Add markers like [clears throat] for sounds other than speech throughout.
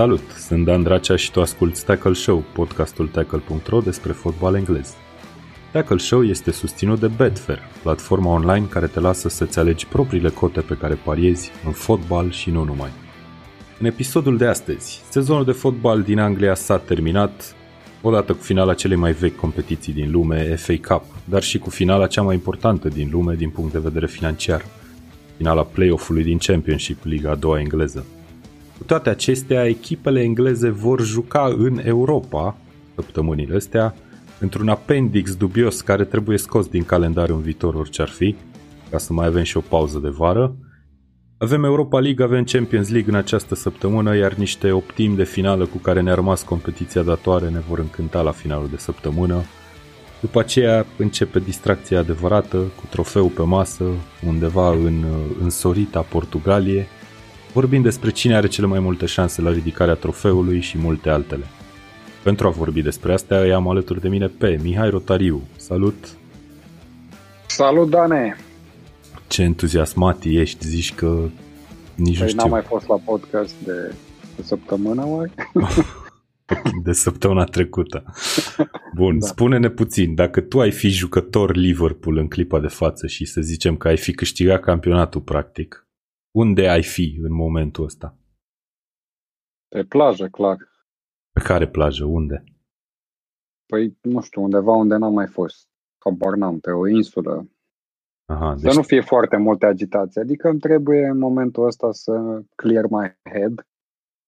Salut, sunt Dan Dracea și tu asculti Tackle Show, podcastul tackle.ro despre fotbal englez. Tackle Show este susținut de Betfair, platforma online care te lasă să-ți alegi propriile cote pe care pariezi în fotbal și nu numai. În episodul de astăzi, sezonul de fotbal din Anglia s-a terminat, odată cu finala celei mai vechi competiții din lume, FA Cup, dar și cu finala cea mai importantă din lume din punct de vedere financiar, finala play-off-ului din Championship, Liga a doua engleză. Cu toate acestea, echipele engleze vor juca în Europa săptămânile astea, într-un appendix dubios care trebuie scos din calendar în viitor orice ar fi, ca să mai avem și o pauză de vară. Avem Europa League, avem Champions League în această săptămână, iar niște optimi de finală cu care ne-a rămas competiția datoare ne vor încânta la finalul de săptămână. După aceea începe distracția adevărată, cu trofeu pe masă, undeva în însorita Portugalie, vorbind despre cine are cele mai multe șanse la ridicarea trofeului și multe altele. Pentru a vorbi despre astea, îi am alături de mine pe Mihai Rotariu. Salut! Salut, Dane! Ce entuziasmat ești, zici că nici păi nu știu. n-am mai fost la podcast de, de săptămână, oare? [laughs] de săptămâna trecută. Bun, da. spune-ne puțin, dacă tu ai fi jucător Liverpool în clipa de față și să zicem că ai fi câștigat campionatul practic, unde ai fi în momentul ăsta? Pe plajă, clar. Pe care plajă? Unde? Păi, nu știu, undeva unde n-am mai fost. Habar n-am, pe o insulă. Aha, Să nu fie foarte multe agitații. Adică îmi trebuie în momentul ăsta să clear my head,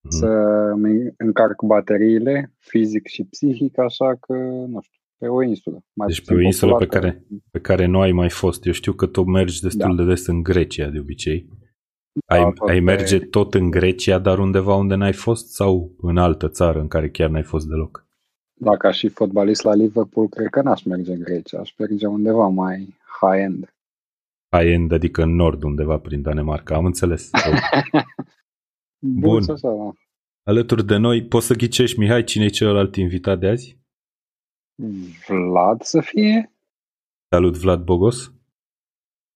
Mhm. să îmi încarc bateriile, fizic și psihic, așa că, nu știu, pe o insulă. Mai Deci pe puțin o insulă pe populată. care, pe care nu ai mai fost. Eu știu că tu mergi destul Da. de des în Grecia de obicei. Da, Ai, tot ai pe- merge tot în Grecia, dar undeva unde n-ai fost sau în altă țară în care chiar n-ai fost deloc? Dacă aș fi fotbalist la Liverpool, cred că n-aș merge în Grecia. Aș merge undeva mai high-end. High-end, adică în nord undeva prin Danemarca. Am înțeles. [laughs] Bun. Așa, da. Alături de noi, poți să ghicești, Mihai, cine e celălalt invitat de azi? Vlad să fie? Salut, Vlad Bogos.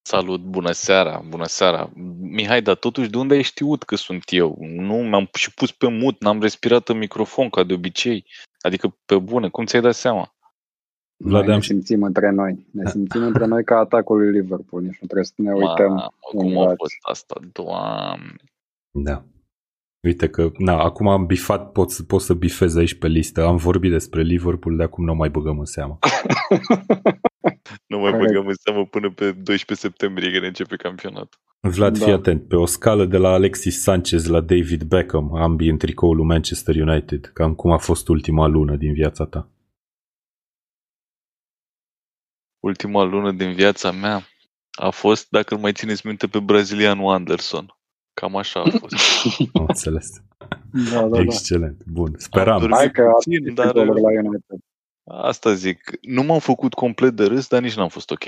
Salut, bună seara, bună seara. Mihai, dar totuși de unde ai știut că sunt eu? Nu, m-am și pus pe mut, n-am respirat în microfon ca de obicei. Adică, pe bune, cum ți-ai dat seama? Vlad, Noi am ne și- simțim între noi. Ne simțim între noi ca atacul lui Liverpool. Nici nu trebuie să ne uităm. Mamă, cum unii a la fost alții. asta, doamne. Da. Uite că, na, acum am bifat, pot, să- pot să bifez aici pe listă. Am vorbit despre Liverpool, de acum nu o mai băgăm în seamă. [laughs] Nu mai Corect. băgăm în seamă până pe 12 septembrie când începe campionatul. Vlad, Da. fii atent, pe o scală de la Alexis Sanchez la David Beckham, ambii în tricoul lui Manchester United, cam cum a fost ultima lună din viața ta. Ultima lună din viața mea a fost, dacă îl mai țineți minte, pe brazilianul Anderson. Cam așa a [laughs] fost. Am înțeles. Da, da, da. Excelent. Bun. Speram. dormit Hai că a puțin, dar- dar... la United. Asta zic. Nu m-am făcut complet de râs, dar nici n-am fost ok.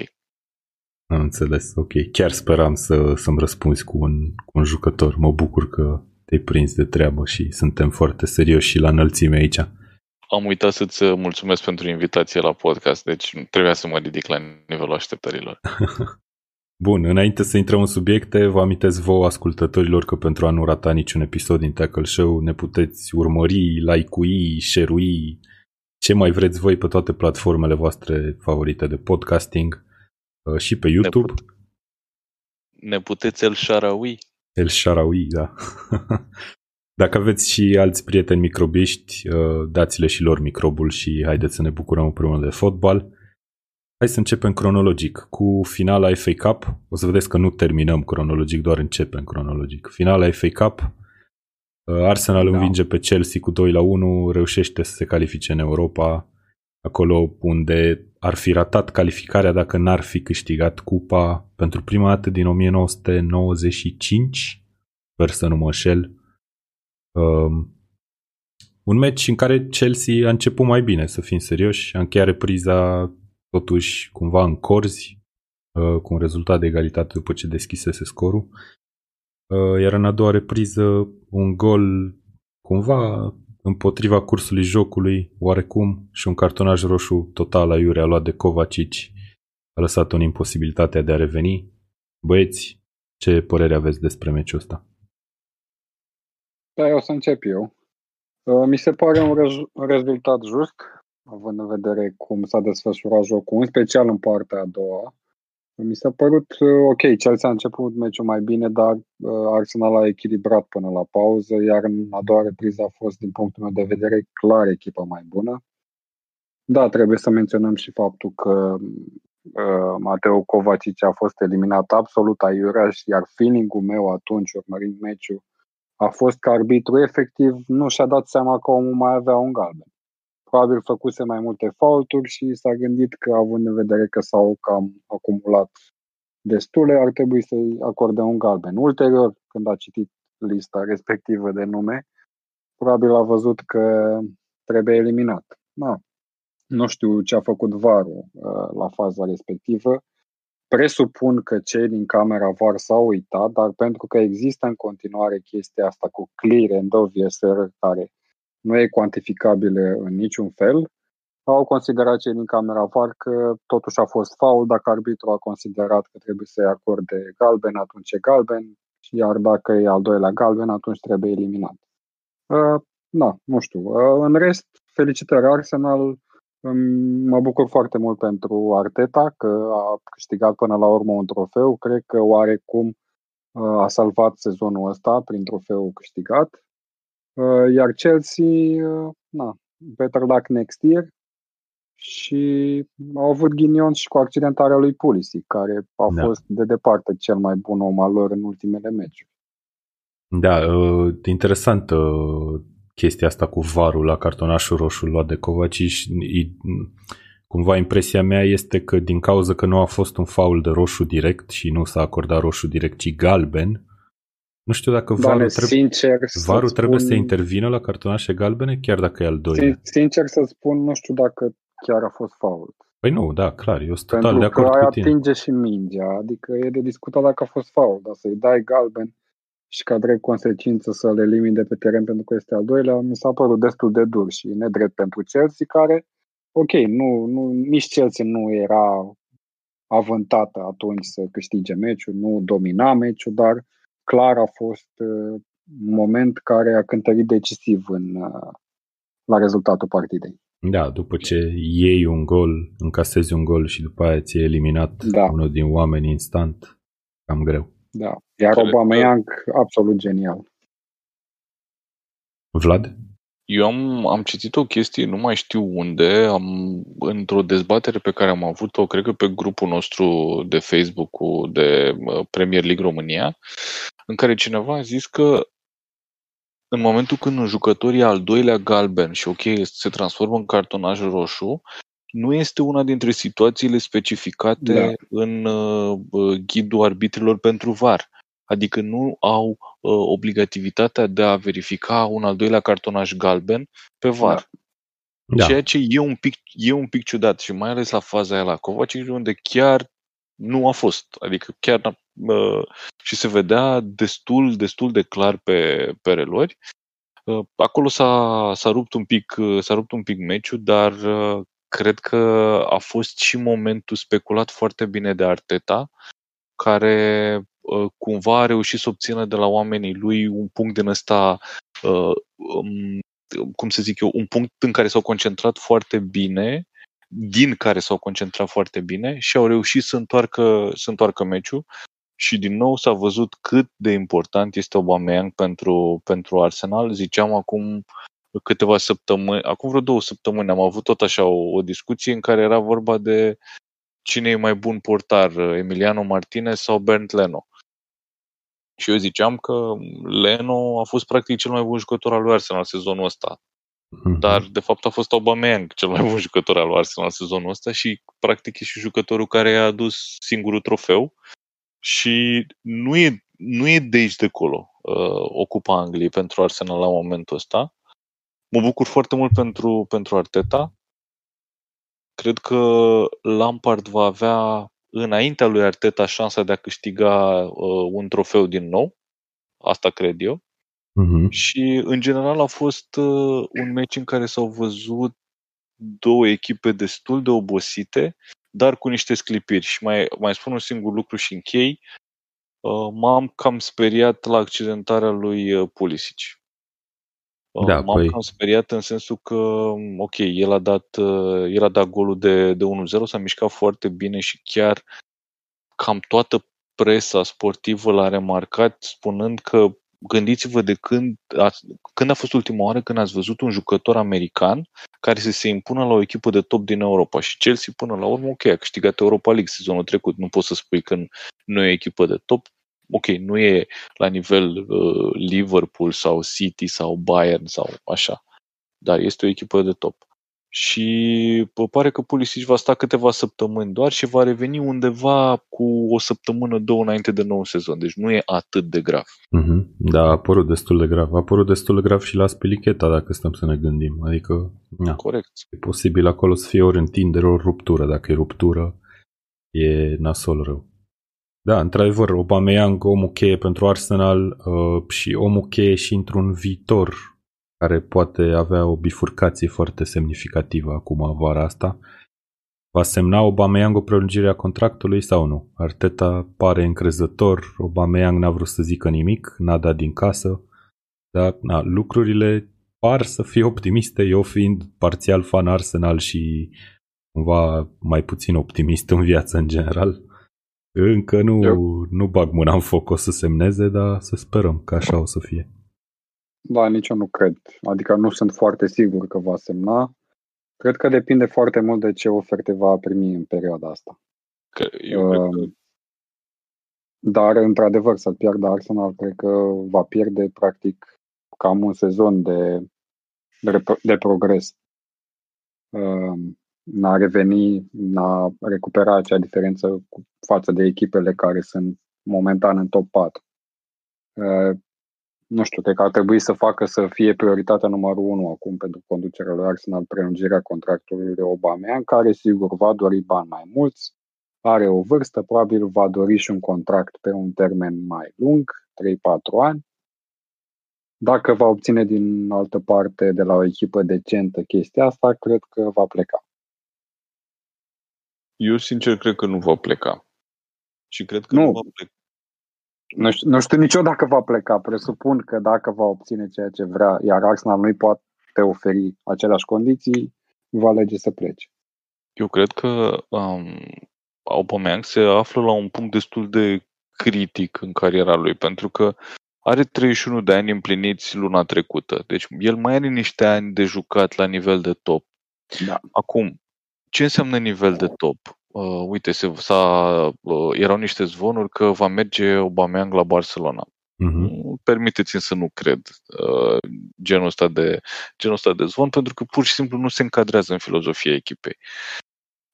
Am înțeles. Ok. Chiar speram să, să-mi răspunzi cu un, cu un jucător. Mă bucur că te-ai prins de treabă și suntem foarte serioși și la înălțime aici. Am uitat să-ți uh, mulțumesc pentru invitație la podcast, deci trebuia să mă ridic la nivelul așteptărilor. [laughs] Bun, înainte să intrăm în subiecte, vă amintesc vouă ascultătorilor că pentru a nu rata niciun episod din Tackle Show ne puteți urmări, like-ui, share-ui, ce mai vreți voi pe toate platformele voastre favorite de podcasting uh, și pe YouTube. put- Ne puteți el șaraui? El Sharawi, da. [laughs] Dacă aveți și alți prieteni microbiști, uh, dați-le și lor microbul și haideți să ne bucurăm împreună de fotbal. Hai să începem cronologic cu finala FA Cup. O să vedeți că nu terminăm cronologic, doar începem cronologic. Finala FA Cup. uh, Arsenal Da. învinge pe Chelsea cu 2 la 1, reușește să se califice în Europa, acolo unde ar fi ratat calificarea dacă n-ar fi câștigat cupa pentru prima dată din 1995, sper să nu mă înșel. Um, un meci în care Chelsea a început mai bine, să fim serioși, a încheiat repriza totuși cumva în corzi, uh, cu un rezultat de egalitate după ce deschisese scorul. Uh, iar în a doua repriză un gol cumva împotriva cursului jocului, oarecum, și un cartonaj roșu total aiurea luat de Kovacic a lăsat-o în imposibilitatea de a reveni. Băieți, ce părere aveți despre meciul ăsta? Da, o să încep eu. Uh, mi se pare un rez- rezultat just, având în vedere cum s-a desfășurat jocul, în special în partea a doua. Mi s-a părut uh, ok, Chelsea a început meciul mai bine, dar uh, Arsenal a echilibrat până la pauză, iar în a doua repriză a fost, din punctul meu de vedere, clar echipa mai bună. Da, trebuie să menționăm și faptul că uh, Mateo Kovacic a fost eliminat absolut aiureaș, iar feeling-ul meu atunci, urmărind meciul, a fost că arbitru efectiv nu și-a dat seama că omul mai avea un galben. Probabil făcuse mai multe faulturi și s-a gândit că, având în vedere că s-au cam acumulat destule, ar trebui să-i acorde un galben. Ulterior, când a citit lista respectivă de nume, probabil a văzut că trebuie eliminat. Da. Nu știu ce a făcut varul uh, la faza respectivă. Presupun că cei din camera VAR s-au uitat, dar pentru că există în continuare chestia asta cu clear and obvious error care nu e cuantificabilă în niciun fel, au considerat cei din camera VAR că totuși a fost faul, dacă arbitru a considerat că trebuie să-i acorde galben, atunci e galben, iar dacă e al doilea galben, atunci trebuie eliminat. Uh, na, nu știu. Uh, în rest, felicitări Arsenal, Mă bucur foarte mult pentru Arteta că a câștigat până la urmă un trofeu. Cred că oarecum uh, a salvat sezonul ăsta prin trofeul câștigat. Uh, iar Chelsea, uh, na, better luck next year. Și au avut ghinion și cu accidentarea lui Pulisic, care a da. fost de departe cel mai bun om al lor în ultimele meciuri. Da, interesant chestia asta cu varul la cartonașul roșu luat de Kovacic. Cumva impresia mea este că din cauza că nu a fost un faul de roșu direct și nu s-a acordat roșu direct, ci galben, nu știu dacă varul, Doamne, trebuie, sincer varul trebuie spun... să intervină la cartonașe galbene, chiar dacă e al doilea. Sincer să spun, nu știu dacă chiar a fost faul. Păi nu, da, clar, eu sunt total de acord că cu tine. atinge și mingea, adică e de discutat dacă a fost faul, dar să-i dai galben și ca drept consecință să-l elimine de pe teren pentru că este al doilea, mi s-a părut destul de dur și nedrept pentru Chelsea, care, ok, nu, nu, nici Chelsea nu era avântată atunci să câștige meciul, nu domina meciul, dar clar a fost uh, un moment care a cântărit decisiv în, uh, la rezultatul partidei. Da, după ce iei un gol, încasezi un gol și după aia ți-e eliminat da. unul din oameni instant, cam greu. Da. Iar Obama Young, absolut genial. Vlad? Eu am, am citit o chestie, nu mai știu unde, am, într-o dezbatere pe care am avut-o, cred că pe grupul nostru de Facebook de Premier League România, în care cineva a zis că în momentul când un jucător e al doilea galben și ok, se transformă în cartonaj roșu, nu este una dintre situațiile specificate da. în uh, ghidul arbitrilor pentru VAR. Adică nu au uh, obligativitatea de a verifica un al doilea cartonaj galben pe VAR. Da. Ceea ce e un, pic, e un pic ciudat și mai ales la faza aia la Kovacic, unde chiar nu a fost. Adică chiar uh, și se vedea destul, destul de clar pe, pe relori. Uh, acolo s-a, s-a, rupt un pic, uh, s-a rupt un pic meciul, dar uh, cred că a fost și momentul speculat foarte bine de Arteta, care uh, cumva a reușit să obțină de la oamenii lui un punct din ăsta, uh, um, cum să zic eu, un punct în care s-au concentrat foarte bine, din care s-au concentrat foarte bine și au reușit să întoarcă, să întoarcă meciul. Și din nou s-a văzut cât de important este Aubameyang pentru, pentru Arsenal. Ziceam acum câteva săptămâni, acum vreo două săptămâni am avut tot așa o, o discuție în care era vorba de cine e mai bun portar, Emiliano Martinez sau Bernd Leno. Și eu ziceam că Leno a fost practic cel mai bun jucător al lui Arsenal sezonul ăsta. Mm-hmm. Dar, de fapt, a fost Aubameyang cel mai bun jucător al lui Arsenal sezonul ăsta și, practic, e și jucătorul care a adus singurul trofeu și nu e, nu e de aici de acolo uh, ocupa Angliei pentru Arsenal la momentul ăsta. Mă bucur foarte mult pentru, pentru Arteta. Cred că Lampard va avea înaintea lui Arteta șansa de a câștiga uh, un trofeu din nou. Asta cred eu. Uh-huh. Și, în general, a fost uh, un meci în care s-au văzut două echipe destul de obosite, dar cu niște sclipiri. Și mai, mai spun un singur lucru și închei. Uh, m-am cam speriat la accidentarea lui uh, Pulisic. Uh, Da, m-am păi- cam speriat în sensul că, ok, el a dat, uh, el a dat golul de, de 1-0, s-a mișcat foarte bine și chiar cam toată presa sportivă l-a remarcat spunând că gândiți-vă de când, a, când a fost ultima oară când ați văzut un jucător american care să se impună la o echipă de top din Europa și Chelsea până la urmă, ok, a câștigat Europa League sezonul trecut, nu poți să spui că nu e o echipă de top, ok, nu e la nivel uh, Liverpool sau City sau Bayern sau așa, dar este o echipă de top. Și pă, pare că Pulisic va sta câteva săptămâni doar și va reveni undeva cu o săptămână, două înainte de nou sezon. Deci nu e atât de grav. Mhm. Da, a apărut destul de grav. A apărut destul de grav și la Spilicheta, dacă stăm să ne gândim. Adică, na, Corect. e posibil acolo să fie ori întindere, ori ruptură. Dacă e ruptură, e nasol rău. Da, într-adevăr, Aubameyang, omul cheie pentru Arsenal uh, și omul cheie și într-un viitor care poate avea o bifurcație foarte semnificativă acum vara asta. Va semna Aubameyang o prelungire a contractului sau nu? Arteta pare încrezător, Aubameyang n-a vrut să zică nimic, n-a dat din casă, dar na, lucrurile par să fie optimiste, eu fiind parțial fan Arsenal și cumva mai puțin optimist în viață în general. Încă nu, Eu- nu bag mâna în foc o să semneze, dar să sperăm că așa o să fie. Da, nici eu nu cred. Adică nu sunt foarte sigur că va semna. Cred că depinde foarte mult de ce oferte va primi în perioada asta. Că eu cred că Um, Dar, într-adevăr, să-l piardă Arsenal, cred că va pierde, practic, cam un sezon de, de, de progres. Um, N-a reveni, n-a recupera acea diferență cu- față de echipele care sunt momentan în top 4. Uh, Nu știu, cred că ar trebui să facă să fie prioritatea numărul 1 acum pentru conducerea lui Arsenal prelungirea contractului de Aubameyang, care sigur va dori bani mai mulți, are o vârstă, probabil va dori și un contract pe un termen mai lung, 3-4 ani. Dacă va obține din altă parte de la o echipă decentă chestia asta, cred că va pleca. Eu sincer cred că nu va pleca. Și cred că Nu. nu va pleca. Nu știu, nu știu nici eu dacă va pleca. Presupun că dacă va obține ceea ce vrea, iar Arsenal nu-i poate oferi aceleași condiții, va alege să plece. Eu cred că um, Aubameyang se află la un punct destul de critic în cariera lui, pentru că are 31 de ani împliniți luna trecută. Deci el mai are niște ani de jucat la nivel de top. Da. Acum, ce înseamnă nivel de top? Uh, uite, se, s-a, uh, erau niște zvonuri că va merge Aubameyang la Barcelona. Mhm. Permiteți-mi să nu cred uh, genul, ăsta de, genul ăsta de zvon, pentru că pur și simplu nu se încadrează în filozofia echipei.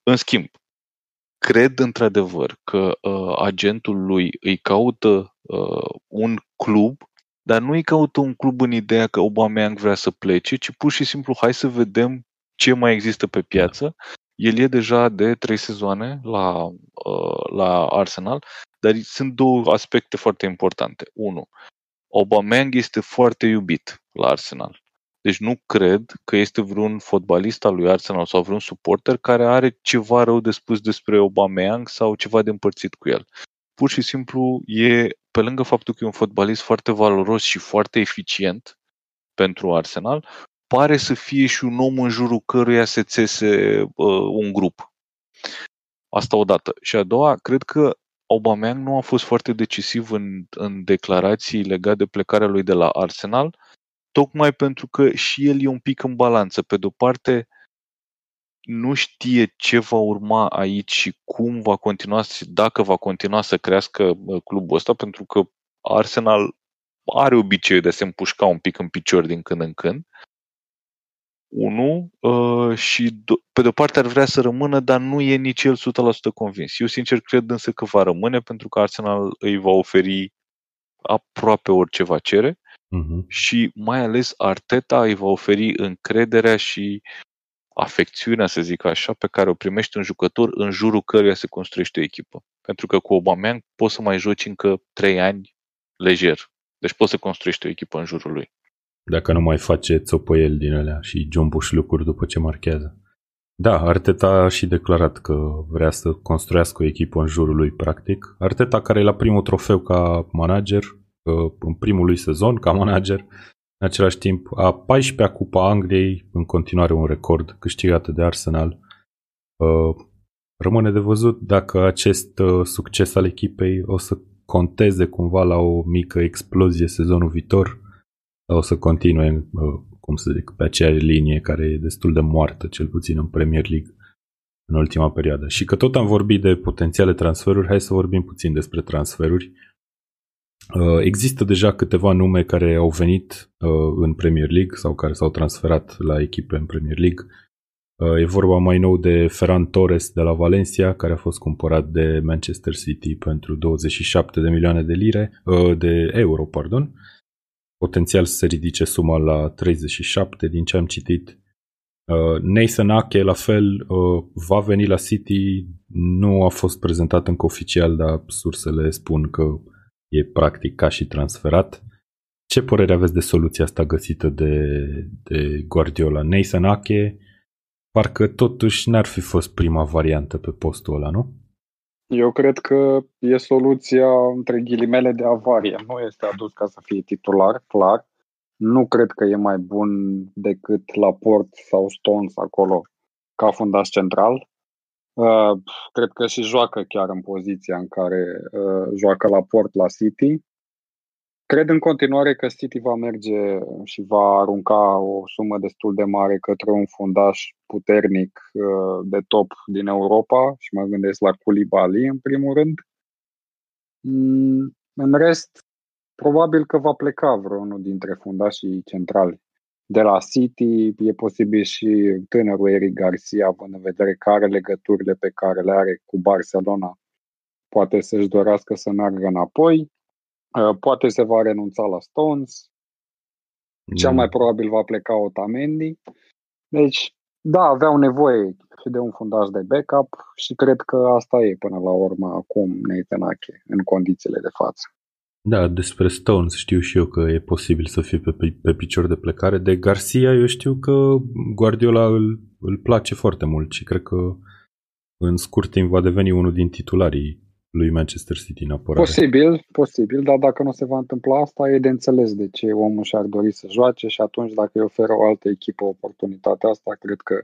În schimb, cred într-adevăr că uh, agentul lui îi caută uh, un club, dar nu îi caută un club în ideea că Aubameyang vrea să plece, ci pur și simplu hai să vedem ce mai există pe piață. El e deja de trei sezoane la, uh, la Arsenal, dar sunt două aspecte foarte importante. Unu, Aubameyang este foarte iubit la Arsenal. Deci nu cred că este vreun fotbalist al lui Arsenal sau vreun suporter care are ceva rău de spus despre Aubameyang sau ceva de împărțit cu el. Pur și simplu e, pe lângă faptul că e un fotbalist foarte valoros și foarte eficient pentru Arsenal, pare să fie și un om în jurul căruia se țese uh, un grup. Asta odată. Și a doua, cred că Aubameyang nu a fost foarte decisiv în, în declarații legate de plecarea lui de la Arsenal, tocmai pentru că și el e un pic în balanță. Pe de-o parte, nu știe ce va urma aici și cum va continua, și dacă va continua să crească uh, clubul ăsta, pentru că Arsenal are obiceiul de a se împușca un pic în picior din când în când. Unu, uh, și do- pe de-o parte ar vrea să rămână, dar nu e nici el 100% convins. Eu sincer cred însă că va rămâne pentru că Arsenal îi va oferi aproape orice va cere Mhm. și mai ales Arteta îi va oferi încrederea și afecțiunea, să zic așa, pe care o primește un jucător în jurul căruia se construiește o echipă. Pentru că cu Aubameyang poți să mai joci încă 3 ani lejer. Deci poți să construiești o echipă în jurul lui. Dacă nu mai face țopăiel din alea și jumbuș lucruri după ce marchează. Da, Arteta a și declarat că vrea să construiască o echipă în jurul lui, practic. Arteta, care e la primul trofeu ca manager, în primul lui sezon ca manager, în același timp a 14-a Cupa Angliei, în continuare un record câștigat de Arsenal. Rămâne de văzut dacă acest succes al echipei o să conteze cumva la o mică explozie sezonul viitor sau o să continue cum să zic, pe aceeași linie care e destul de moartă, cel puțin în Premier League în ultima perioadă. Și că tot am vorbit de potențiale transferuri, hai să vorbim puțin despre transferuri. Uh, există deja câteva nume care au venit uh, în Premier League sau care s-au transferat la echipe în Premier League. Uh, e vorba mai nou de Ferran Torres de la Valencia, care a fost cumpărat de Manchester City pentru 27 de milioane de lire, de euro, pardon potențial să se ridice suma la 37 din ce am citit. Uh, Nathan Ake, la fel, uh, va veni la City, nu a fost prezentat încă oficial, dar sursele spun că e practic ca și transferat. Ce părere aveți de soluția asta găsită de, de Guardiola? Nathan Ake, parcă totuși n-ar fi fost prima variantă pe postul ăla, nu? Eu cred că e soluția, între ghilimele, de avarie. Nu este adus ca să fie titular, clar. Nu cred că e mai bun decât la Port sau Stones acolo ca fundaș central. Uh, cred că și joacă chiar în poziția în care uh, joacă la Port la City. Cred în continuare că City va merge și va arunca o sumă destul de mare către un fundaș puternic uh, de top din Europa și mă gândesc la Koulibaly în primul rând. Mm, în rest, probabil că va pleca vreunul dintre fundașii centrali. De la City e posibil și tânărul Eric Garcia, având în vedere că are legăturile pe care le are cu Barcelona, poate să-și dorească să meargă înapoi. Uh, poate se va renunța la Stones. Cel mai probabil va pleca Otamendi. Deci, da, aveau nevoie și de un fundaj de backup și cred că asta e până la urmă acum Nathan Ake, în condițiile de față. Da, despre Stones știu și eu că e posibil să fie pe, pe picior de plecare. De Garcia eu știu că Guardiola îl, îl place foarte mult și cred că în scurt timp va deveni unul din titularii lui Manchester City în apărare. Posibil, posibil, dar dacă nu se va întâmpla asta, e de înțeles de ce omul și-ar dori să joace și atunci dacă îi oferă o altă echipă oportunitatea asta, cred că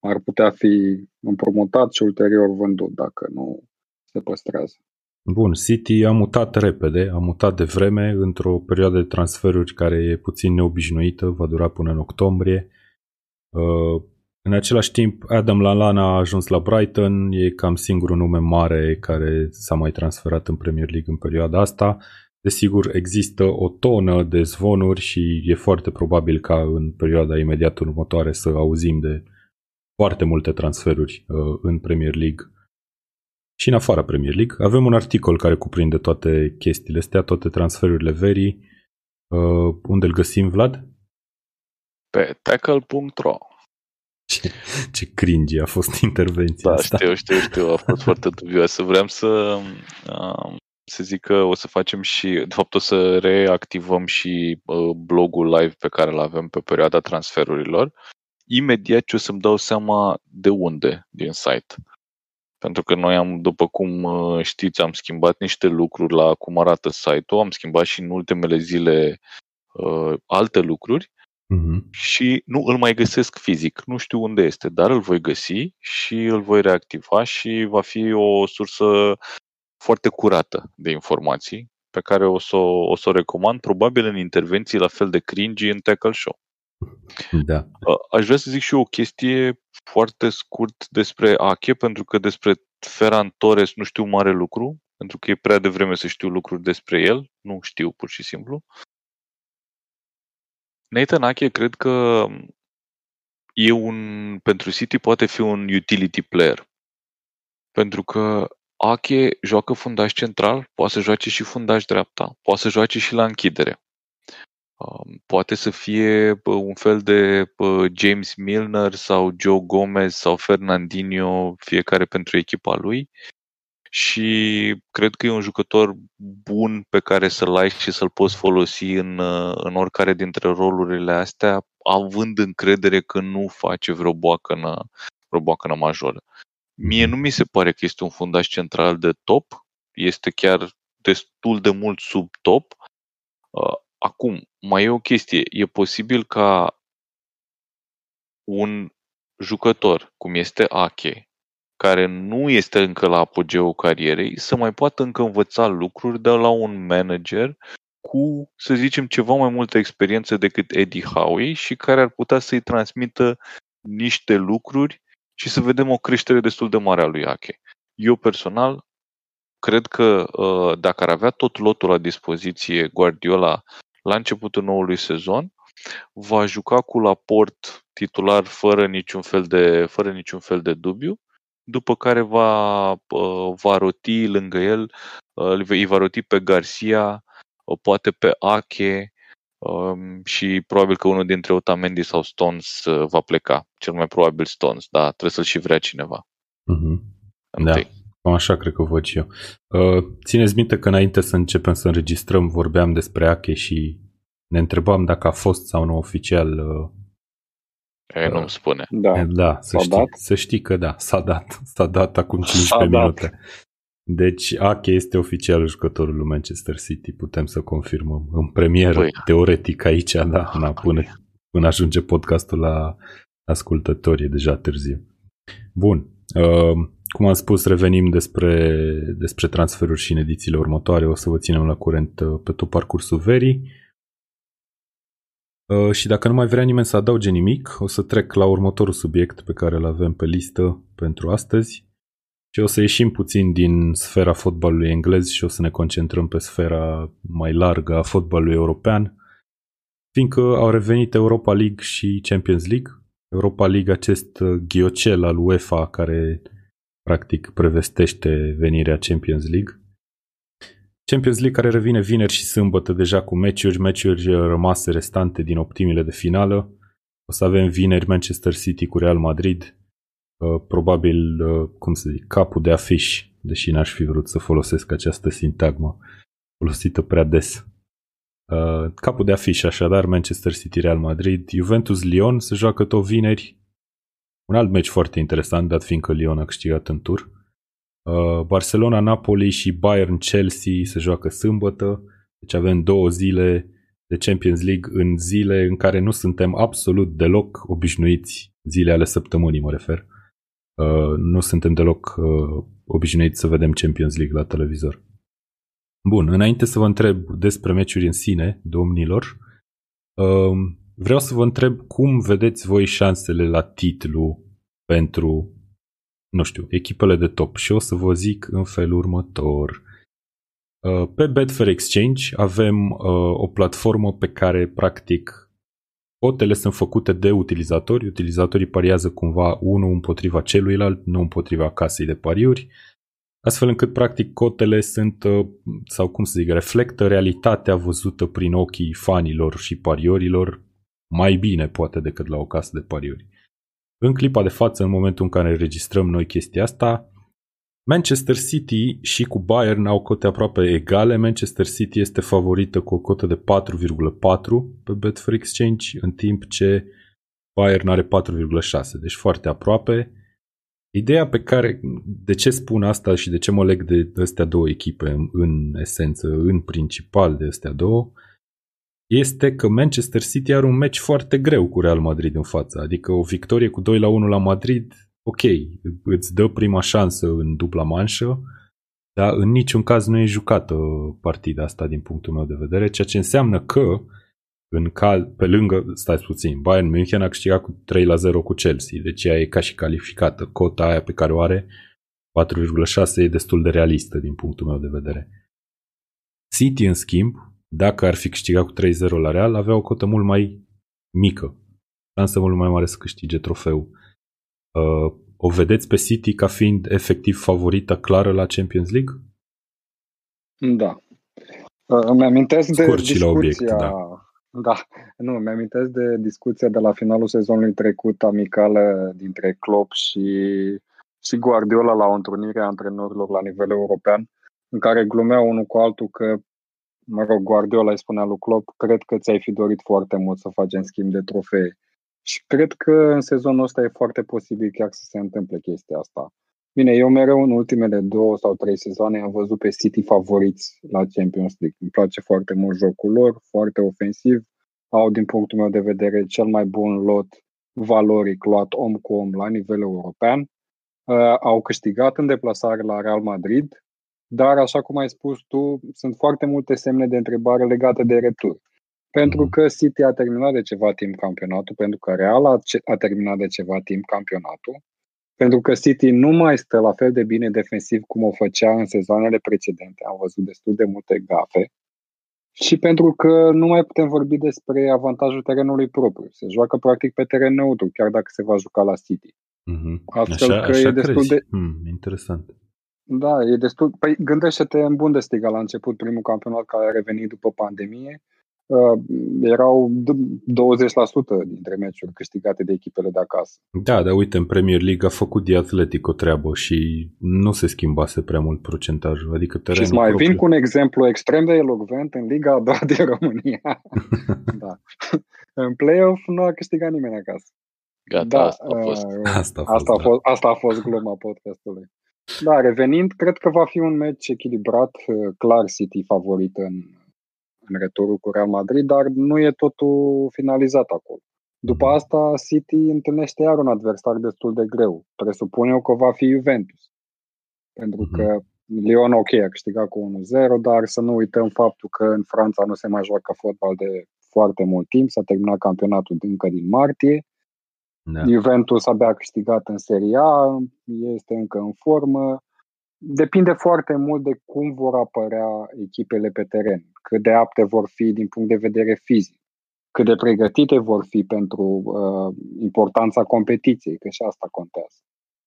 ar putea fi împrumutat și ulterior vândut dacă nu se păstrează. Bun, City a mutat repede, a mutat de vreme într-o perioadă de transferuri care e puțin neobișnuită, va dura până în octombrie. Uh, în același timp, Adam Lallana a ajuns la Brighton, e cam singurul nume mare care s-a mai transferat în Premier League în perioada asta. Desigur, există o tonă de zvonuri și e foarte probabil ca în perioada imediat următoare să auzim de foarte multe transferuri uh, în Premier League și în afara Premier League. Avem un articol care cuprinde toate chestiile astea, toate transferurile verii. Uh, unde îl găsim, Vlad? Pe tackle.ro ce, ce cringe a fost intervenția da, asta. știu, știu, știu, a fost foarte dubioasă. Vreau să, să zic că o să facem și, de fapt o să reactivăm și blogul live pe care îl avem pe perioada transferurilor. Imediat ce o să-mi dau seama de unde din site. Pentru că noi am, după cum știți, am schimbat niște lucruri la cum arată site-ul, am schimbat și în ultimele zile uh, alte lucruri Uh-huh. Și nu îl mai găsesc fizic, nu știu unde este, dar îl voi găsi și îl voi reactiva și va fi o sursă foarte curată de informații pe care o să o, să o recomand, probabil în intervenții la fel de cringy în Tackle Show. Da. Aș vrea să zic și eu o chestie foarte scurt despre Ache, pentru că despre Ferran Torres nu știu mare lucru, pentru că e prea devreme să știu lucruri despre el, nu știu pur și simplu. Nathan Ake cred că e un, pentru City poate fi un utility player. Pentru că Ake joacă fundaș central, poate să joace și fundaș dreapta, poate să joace și la închidere. Um, poate să fie un fel de James Milner sau Joe Gomez sau Fernandinho, fiecare pentru echipa lui și cred că e un jucător bun pe care să-l ai și să-l poți folosi în, în oricare dintre rolurile astea, având încredere că nu face vreo boacă în, roboacănă majoră. Mie nu mi se pare că este un fundaș central de top, este chiar destul de mult sub top. Uh, acum, mai e o chestie. E posibil ca un jucător, cum este Ake, care nu este încă la apogeul carierei, să mai poată încă învăța lucruri de la un manager cu, să zicem, ceva mai multă experiență decât Eddie Howe și care ar putea să-i transmită niște lucruri și să vedem o creștere destul de mare a lui Ake. Eu personal cred că uh, dacă ar avea tot lotul la dispoziție Guardiola la începutul noului sezon, va juca cu Laport titular fără niciun fel de, fără niciun fel de dubiu, după care va, uh, va roti lângă el, uh, îi va roti pe Garcia, poate pe Ake um, și probabil că unul dintre Otamendi sau Stones va pleca. Cel mai probabil Stones, dar trebuie să-l și vrea cineva. Mm-hmm. Da. Cam așa cred că văd și eu. Uh, țineți minte că înainte să începem să înregistrăm vorbeam despre Ache și ne întrebam dacă a fost sau nu oficial uh, E, nu-mi spune. Da, da să, știi, dat? să știi că da, s-a dat. [laughs] S-a dat acum 15 s-a minute. Dat. Deci Ache este oficial jucătorul lui Manchester City, putem să confirmăm în premieră, păi. teoretic aici, da, na, până, până ajunge podcastul la ascultători, e deja târziu. Bun, uh, cum am spus, revenim despre, despre transferuri și în edițiile următoare. O să vă ținem la curent uh, pe tot parcursul verii. Uh, și dacă nu mai vrea nimeni să adauge nimic, o să trec la următorul subiect pe care îl avem pe listă pentru astăzi. Și o să ieșim puțin din sfera fotbalului englez și o să ne concentrăm pe sfera mai largă a fotbalului european, fiindcă au revenit Europa League și Champions League. Europa League, acest uh, ghiocel al UEFA care practic prevestește venirea Champions League. Champions League care revine vineri și sâmbătă deja cu meciuri, meciuri rămase restante din optimile de finală. O să avem vineri Manchester City cu Real Madrid, uh, probabil, uh, cum să zic, capul de afiș, deși n-aș fi vrut să folosesc această sintagmă folosită prea des. Uh, capul de afiș, așadar, Manchester City Real Madrid, Juventus Lyon se joacă tot vineri, un alt meci foarte interesant, dat fiindcă Lyon a câștigat în tur. Uh, Barcelona-Napoli și Bayern-Chelsea se joacă sâmbătă, deci avem două zile de Champions League în zile în care nu suntem absolut deloc obișnuiți, zile ale săptămânii mă refer. Uh, nu suntem deloc uh, obișnuiți să vedem Champions League la televizor. Bun, înainte să vă întreb despre meciuri în sine, domnilor, Vreau să vă întreb cum vedeți voi șansele la titlu pentru, nu știu, echipele de top și o să vă zic în felul următor. Uh, pe Betfair Exchange avem uh, o platformă pe care practic cotele sunt făcute de utilizatori. Utilizatorii pariază cumva unul împotriva celuilalt, nu împotriva casei de pariuri, astfel încât practic cotele sunt, uh, sau cum să zic, reflectă realitatea văzută prin ochii fanilor și pariorilor mai bine poate decât la o casă de pariuri. În clipa de față, în momentul în care registrăm noi chestia asta, Manchester City și cu Bayern au cote aproape egale. Manchester City este favorită cu o cotă de 4,4 pe Betfair Exchange, în timp ce Bayern are 4,6, deci foarte aproape. Ideea pe care, de ce spun asta și de ce mă leg de astea două echipe în, în esență, în principal de astea două, este că Manchester City are un meci foarte greu cu Real Madrid în față. Adică o victorie cu 2 la 1 la Madrid, ok, îți dă prima șansă în dubla manșă, dar în niciun caz nu e jucată partida asta din punctul meu de vedere, ceea ce înseamnă că în cal, pe lângă, stai puțin, Bayern München a câștigat cu 3 la 0 cu Chelsea, deci ea e ca și calificată. Cota aia pe care o are, 4,6, e destul de realistă din punctul meu de vedere. City, în schimb, dacă ar fi câștigat cu 3-0 la Real, avea o cotă mult mai mică. Șansă mult mai mare să câștige trofeul. Uh, o vedeți pe City ca fiind efectiv favorită clară la Champions League? Da. Uh, îmi amintesc de Scurt discuția... la obiect, da. Da, nu, îmi amintesc de discuția de la finalul sezonului trecut amicală dintre Klopp și, și Guardiola la o întrunire a antrenorilor la nivel european, în care glumeau unul cu altul că mă rog, Guardiola îi spunea lui Klopp, cred că ți-ai fi dorit foarte mult să facem schimb de trofee. Și cred că în sezonul ăsta e foarte posibil chiar să se întâmple chestia asta. Bine, eu mereu în ultimele două sau trei sezoane am văzut pe City favoriți la Champions League. Îmi place foarte mult jocul lor, foarte ofensiv. Au, din punctul meu de vedere, cel mai bun lot valoric luat om cu om la nivel european. Uh, au câștigat în deplasare la Real Madrid, dar, așa cum ai spus tu, sunt foarte multe semne de întrebare legate de retur. Pentru mm. că City a terminat de ceva timp campionatul, pentru că Real a, a terminat de ceva timp campionatul, pentru că City nu mai stă la fel de bine defensiv cum o făcea în sezoanele precedente. Am văzut destul de multe gafe. Și pentru că nu mai putem vorbi despre avantajul terenului propriu. Se joacă practic pe teren neutru, chiar dacă se va juca la City. Mm-hmm. Astfel așa, că așa e destul crezi. de... Mm, interesant. Da, e destul. Păi gândește-te în Bundesliga la început, primul campionat care a revenit după pandemie. Uh, erau 20% dintre meciuri câștigate de echipele de acasă. Da, dar uite, în Premier League a făcut de Athletic o treabă și nu se schimbase prea mult procentajul. Adică terenul și mai propriu... vin cu un exemplu extrem de elocvent în Liga a doua din România. [laughs] da. în play-off nu a câștigat nimeni acasă. Gata, da, asta a fost. Uh, asta a fost, asta, a fost da. asta a fost gluma podcastului. Da, revenind, cred că va fi un meci echilibrat, uh, clar City favorit în, în returul cu Real Madrid, dar nu e totul finalizat acolo. După mhm. asta, City întâlnește iar un adversar destul de greu. Presupun eu că va fi Juventus. Pentru mhm. că Lyon, ok, a câștigat cu 1-0, dar să nu uităm faptul că în Franța nu se mai joacă fotbal de foarte mult timp, s-a terminat campionatul încă din martie da. Juventus abia a câștigat în Serie A, este încă în formă. Depinde foarte mult de cum vor apărea echipele pe teren, cât de apte vor fi din punct de vedere fizic, cât de pregătite vor fi pentru uh, importanța competiției, că și asta contează.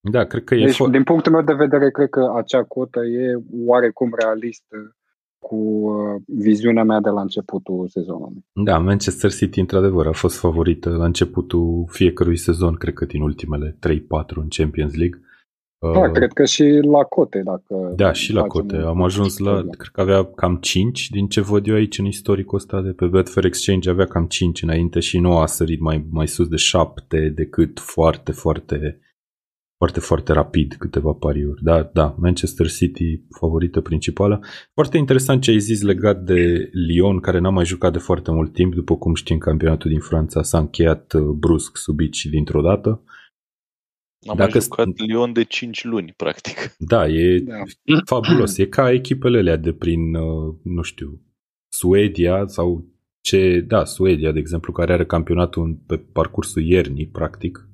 Da, cred că e deci, fo- din punctul meu de vedere, cred că acea cotă e oarecum realistă cu uh, viziunea mea de la începutul sezonului. Da, Manchester City într-adevăr a fost favorită la începutul fiecărui sezon, cred că din ultimele 3-4 în Champions League. Da, uh, cred că și la cote, dacă... Da, și la cote. Am ajuns la, cred că avea cam 5 din ce văd eu aici în istoricul ăsta de pe Betfair Exchange, avea cam 5 înainte și nu a sărit mai, mai sus de 7 decât foarte, foarte foarte, foarte rapid câteva pariuri. Da, da, Manchester City favorită principală. Foarte interesant ce ai zis legat de Lyon, care n-a mai jucat de foarte mult timp. După cum știm, campionatul din Franța s-a încheiat uh, brusc, subit și dintr-o dată. Am Dacă mai jucat st- Lyon de 5 luni, practic. Da, e da. [clears throat] fabulos. E ca echipele alea de prin, uh, nu știu, Suedia sau ce, da, Suedia, de exemplu, care are campionatul pe parcursul iernii, practic.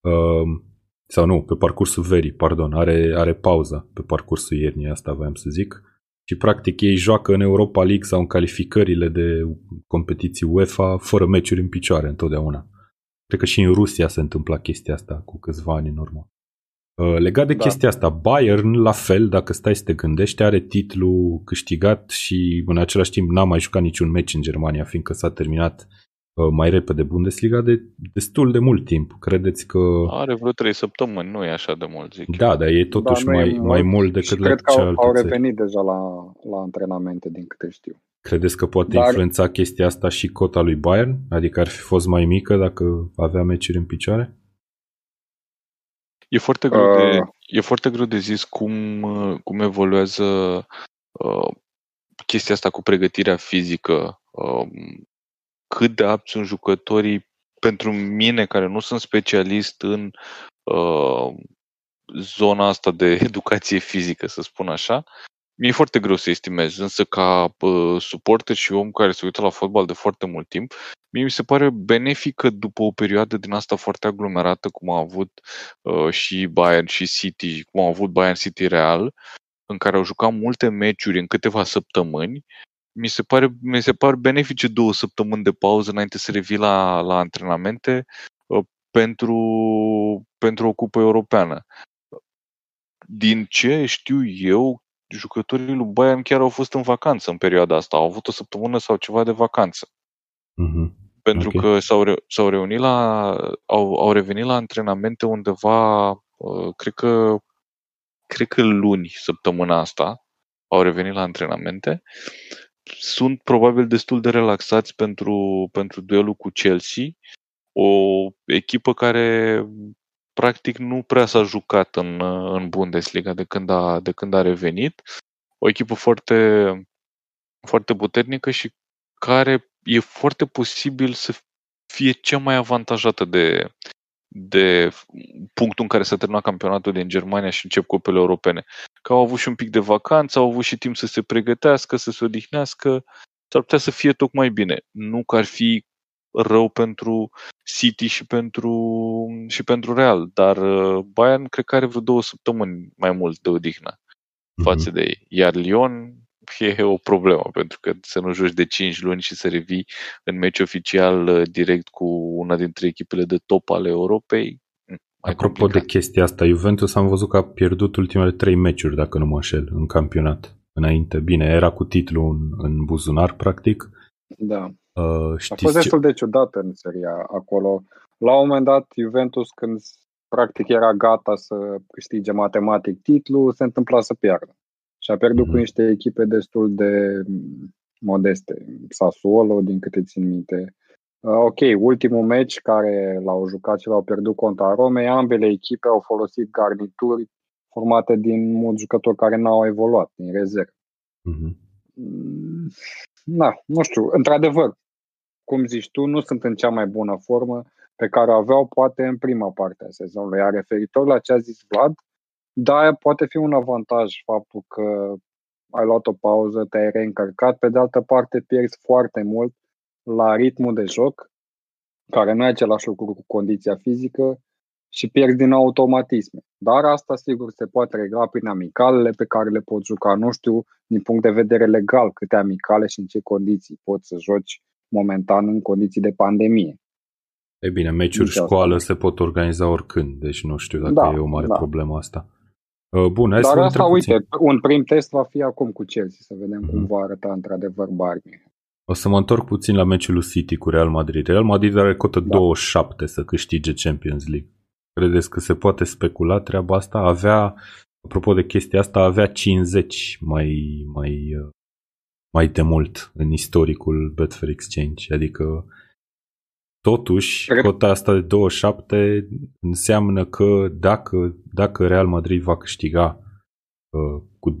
Uh, sau nu, pe parcursul verii, pardon, are, are pauza pe parcursul iernii, asta voiam să zic. Și practic ei joacă în Europa League sau în calificările de competiții UEFA fără meciuri în picioare întotdeauna. Cred că și în Rusia se întâmpla chestia asta cu câțiva ani în urmă. Uh, legat de da. chestia asta, Bayern, la fel, dacă stai să te gândești, are titlu câștigat și în același timp n-a mai jucat niciun meci în Germania, fiindcă s-a terminat Uh, mai repede Bundesliga de destul de mult timp. Credeți că... Are vreo trei săptămâni, nu e așa de mult, zic. Da, dar e totuși da, mai, mai mult decât la cred că au, au revenit țări. deja la, la antrenamente, din câte știu. Credeți că poate dar... influența chestia asta și cota lui Bayern? Adică ar fi fost mai mică dacă avea meciuri în picioare? E foarte greu, uh... de, e foarte greu de zis cum, cum evoluează uh, chestia asta cu pregătirea fizică. Uh, cât de apți sunt jucătorii pentru mine, care nu sunt specialist în uh, zona asta de [laughs] educație fizică, să spun așa, mi-e foarte greu să estimez, însă ca uh, suporter și om care se uită la fotbal de foarte mult timp, mie mi se pare benefică după o perioadă din asta foarte aglomerată, cum a avut uh, și Bayern și City, cum a avut Bayern City Real, în care au jucat multe meciuri în câteva săptămâni, mi se, pare, mi se par benefice două săptămâni de pauză înainte să revii la, la antrenamente uh, pentru, pentru o cupă europeană. Din ce știu eu, jucătorii lui Bayern chiar au fost în vacanță în perioada asta. Au avut o săptămână sau ceva de vacanță. Mm-hmm. Pentru okay. că s-au, re- s-au reunit la. Au, au revenit la antrenamente undeva, uh, cred că cred că luni săptămâna asta au revenit la antrenamente sunt probabil destul de relaxați pentru, pentru duelul cu Chelsea o echipă care practic nu prea s-a jucat în, în Bundesliga de când, a, de când a revenit. O echipă foarte, foarte puternică și care e foarte posibil să fie cea mai avantajată de, de punctul în care s-a terminat campionatul din Germania și încep copele europene. Că au avut și un pic de vacanță, au avut și timp să se pregătească, să se odihnească, s-ar putea să fie tocmai bine. Nu că ar fi rău pentru City și pentru, și pentru Real, dar uh, Bayern cred că are vreo două săptămâni mai mult de odihnă mm-hmm. față de ei. Iar Lyon e o problemă, pentru că să nu joci de 5 luni și să revii în meci oficial uh, direct cu una dintre echipele de top ale Europei. Mm, mai Apropo complicat. de chestia asta, Juventus am văzut că a pierdut ultimele trei meciuri, dacă nu mă înșel, în campionat. Înainte, bine, era cu titlul în, în buzunar, practic. Da. Uh, a fost destul de ciudat în seria acolo. La un moment dat, Juventus, când practic era gata să câștige matematic titlul, se întâmpla să piardă. Și a pierdut mm-hmm. cu mhm. niște echipe destul de modeste. Sassuolo, din câte țin minte. Uh, ok, ultimul meci care l-au jucat și l-au pierdut contra Romei, ambele echipe au folosit garnituri formate din mulți jucători care n-au evoluat, din rezervă. Mm-hmm. Na, nu știu, într-adevăr, cum zici tu, nu sunt în cea mai bună formă pe care o aveau poate în prima parte a sezonului. Iar referitor la ce a zis Vlad, da, poate fi un avantaj faptul că ai luat o pauză, te-ai reîncărcat, pe de altă parte pierzi foarte mult la ritmul de joc, care nu e același lucru cu condiția fizică și pierzi din automatisme. Dar asta, sigur, se poate regla prin amicalele pe care le poți juca. Nu știu, din punct de vedere legal, câte amicale și în ce condiții poți să joci momentan în condiții de pandemie. E bine, meciuri școală asta. se pot organiza oricând, deci nu știu dacă da, e o mare da. problemă asta. Uh, bun, hai Dar să asta, uite, puțin. un prim test va fi acum cu Chelsea, să vedem mm-hmm. cum va arăta într-adevăr Barney. O să mă întorc puțin la meciul lui City cu Real Madrid. Real Madrid are cotă da. 27 să câștige Champions League. Credeți că se poate specula treaba asta? Avea, apropo de chestia asta, avea 50 mai, mai, uh, mai de mult în istoricul Betfair Exchange. Adică Totuși, cota asta de 27 înseamnă că dacă, dacă Real Madrid va câștiga uh, cu 2-0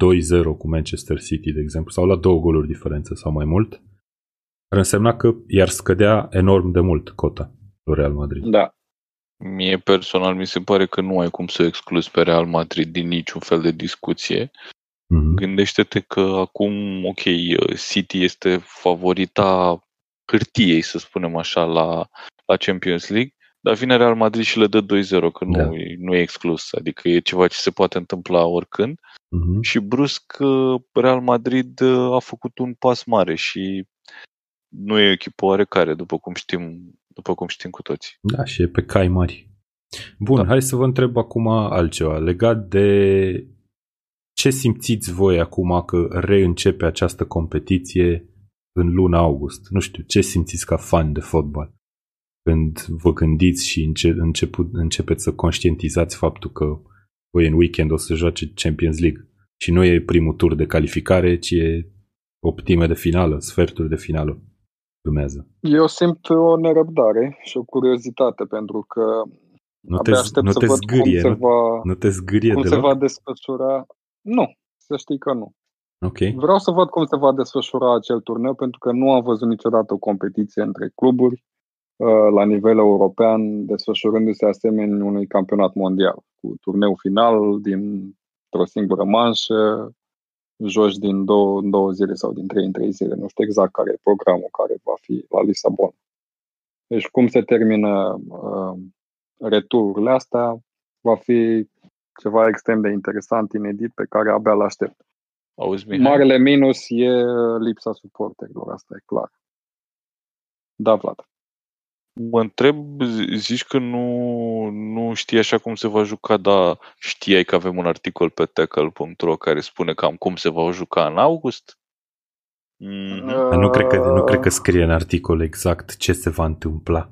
cu Manchester City, de exemplu, sau la două goluri diferență sau mai mult, ar însemna că i-ar scădea enorm de mult cota lui Real Madrid. Da. Mie personal mi se pare că nu ai cum să excluzi pe Real Madrid din niciun fel de discuție. Mm-hmm. Gândește-te că acum, ok, City este favorita hârtiei, să spunem așa, la, la Champions League, dar vine Real Madrid și le dă 2-0, că nu, da. nu e exclus, adică e ceva ce se poate întâmpla oricând. Uh-huh. Și brusc Real Madrid uh, a făcut un pas mare și nu e o echipă oarecare, după cum știm, după cum știm cu toții. Da, și e pe cai mari. Bun, da. hai să vă întreb acum altceva. Legat de ce simțiți voi acum că reîncepe această competiție în luna august. Nu știu, ce simțiți ca fan de fotbal? Când vă gândiți și înce- început, începeți să conștientizați faptul că voi în weekend o să joace Champions League și nu e primul tur de calificare, ci e optime de finală, sferturi de finală. Urmează. Eu simt o nerăbdare și o curiozitate pentru că nu te, aștept nu să te văd zgârie, cum, se va, nu te zgârie cum se va desfășura. Nu, să știi că nu. Okay. Vreau să văd cum se va desfășura acel turneu, pentru că nu am văzut niciodată o competiție între cluburi uh, la nivel european, desfășurându-se asemenea unui campionat mondial, cu turneu final dintr-o singură manșă, joci din două, două zile sau din trei în trei zile. Nu știu exact care e programul care va fi la Lisabona. Deci cum se termină uh, retururile astea va fi ceva extrem de interesant, inedit, pe care abia l aștept. Auzi, Mihai? Marele minus e lipsa suporterilor, asta e clar. Da, Vlad. Mă întreb, zici că nu, nu știi așa cum se va juca, dar știai că avem un articol pe tackle.ro care spune cam cum se va juca în august? Mm-hmm. Uh... Nu, cred că, nu cred că scrie în articol exact ce se va întâmpla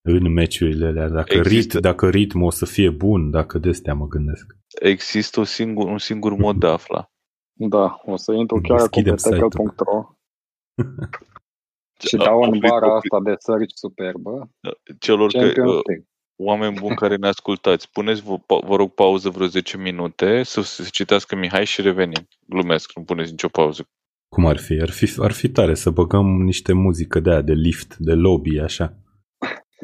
în meciurile alea. Dacă, Există... rit, dacă ritmul o să fie bun, dacă de astea mă gândesc există o singur, un singur mod de a afla. Da, o să intru chiar acum pe tackle.ro Și dau în Afli bara copii. asta de sărci superbă. Celor că, Champions uh, League. oameni buni care ne ascultați, puneți, vă, pa- vă rog, pauză vreo 10 minute să se citească Mihai și revenim. Glumesc, nu puneți nicio pauză. Cum ar fi? Ar fi, ar fi tare să băgăm niște muzică de aia, de lift, de lobby, așa.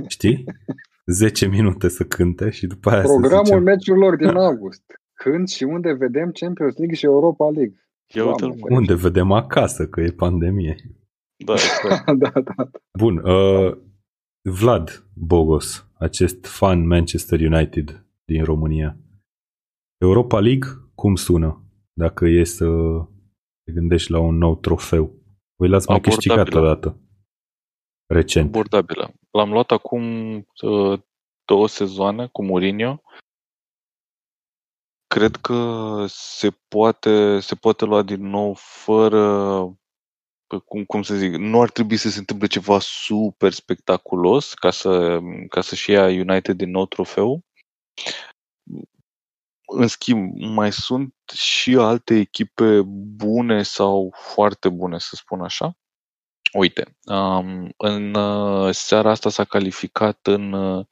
Știi? 10 minute să cânte și după aia să Programul zicem... meciurilor din august. Când și unde vedem Champions League și Europa League. Ia uite-l, Doamne, mă. Unde vedem acasă, că e pandemie. Da, [laughs] exact. da, da. Bun, uh, Vlad Bogos, acest fan Manchester United din România. Europa League, cum sună? Dacă e să te gândești la un nou trofeu. Voi l-ați mai câștigat Abordabilă. odată. Recent. abordabilă. L-am luat acum uh, două sezoane cu Mourinho. Cred că se poate, se poate lua din nou fără, pă, cum, cum să zic, nu ar trebui să se întâmple ceva super spectaculos ca, să, ca să-și ia United din nou trofeu. În schimb, mai sunt și alte echipe bune sau foarte bune, să spun așa. Uite, um, în uh, seara asta s-a calificat în, uh,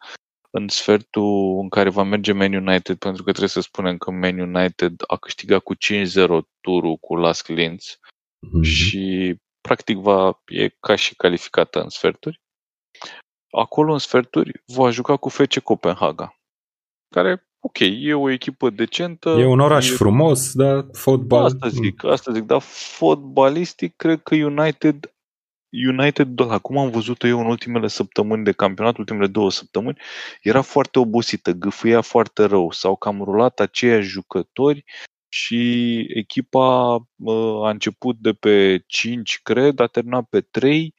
în sfertul în care va merge Man United, pentru că trebuie să spunem că Man United a câștigat cu 5-0 turul cu Las Linz Mhm. și practic va, e ca și calificată în sferturi. Acolo în sferturi va juca cu FC Copenhaga, care, ok, e o echipă decentă. E un oraș frumos, dar fotbal... Asta zic, asta zic, dar fotbalistic cred că United United, da, cum am văzut-o eu în ultimele săptămâni de campionat, ultimele două săptămâni, era foarte obosită, gâfâia foarte rău, s-au cam rulat aceiași jucători și echipa uh, a început de pe 5, cred, a terminat pe 3,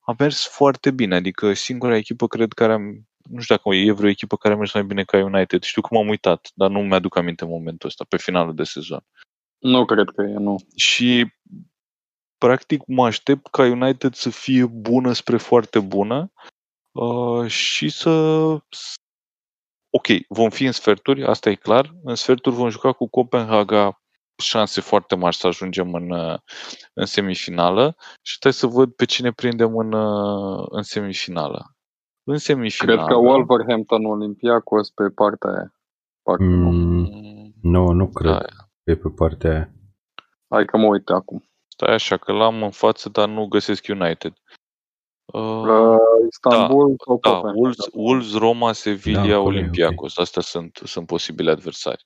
a mers foarte bine, adică singura echipă, cred, care am, nu știu dacă e vreo echipă care a mers mai bine ca United, știu că m-am uitat, dar nu mi-aduc aminte în momentul ăsta, pe finalul de sezon. Nu cred că e, nu. Și practic mă aștept ca United să fie bună spre foarte bună uh, și să... Ok, vom fi în sferturi, asta e clar. În sferturi vom juca cu Copenhaga șanse foarte mari să ajungem în, uh, în semifinală și trebuie să văd pe cine prindem în, uh, în semifinală. În semifinală... Cred că Wolverhampton Olympiacos pe partea aia. Parcă nu. Mm, Mm, nu, nu cred Da, că e pe partea aia. Hai că mă uit acum. Stai așa, că l-am în față, dar nu găsesc United. Uh, La Istanbul sau Da, Copenhaga? Wolves, Wolves Roma, Sevilla, Da, da, acolo e, Olympiacos. Astea sunt, sunt posibili adversari.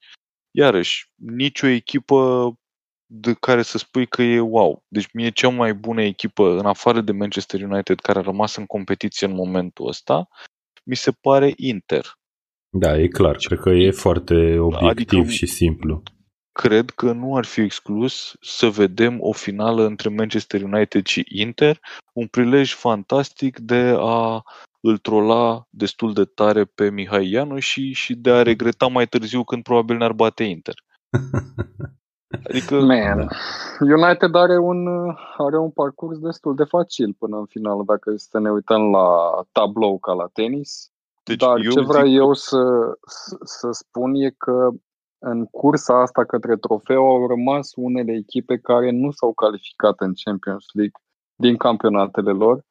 Iarăși, nicio echipă de care să spui că e wow. Deci mie cea mai bună echipă, în afară de Manchester United, care a rămas în competiție în momentul ăsta, mi se pare Inter. Da, e clar. Cred că e foarte obiectiv Adică- și simplu. Cred că nu ar fi exclus să vedem o finală între Manchester United și Inter, un prilej fantastic de a îl trola destul de tare pe Mihai Ianu și, și de a regreta mai târziu când probabil ne-ar bate Inter. [laughs] Adică, Man, Da. United are un, are un parcurs destul de facil până în finală, dacă să ne uităm la tablou ca la tenis. deci Dar eu ce vreau zic, eu să, să, să spun e că în cursa asta către trofeu au rămas unele echipe care nu s-au calificat în Champions League din campionatele lor,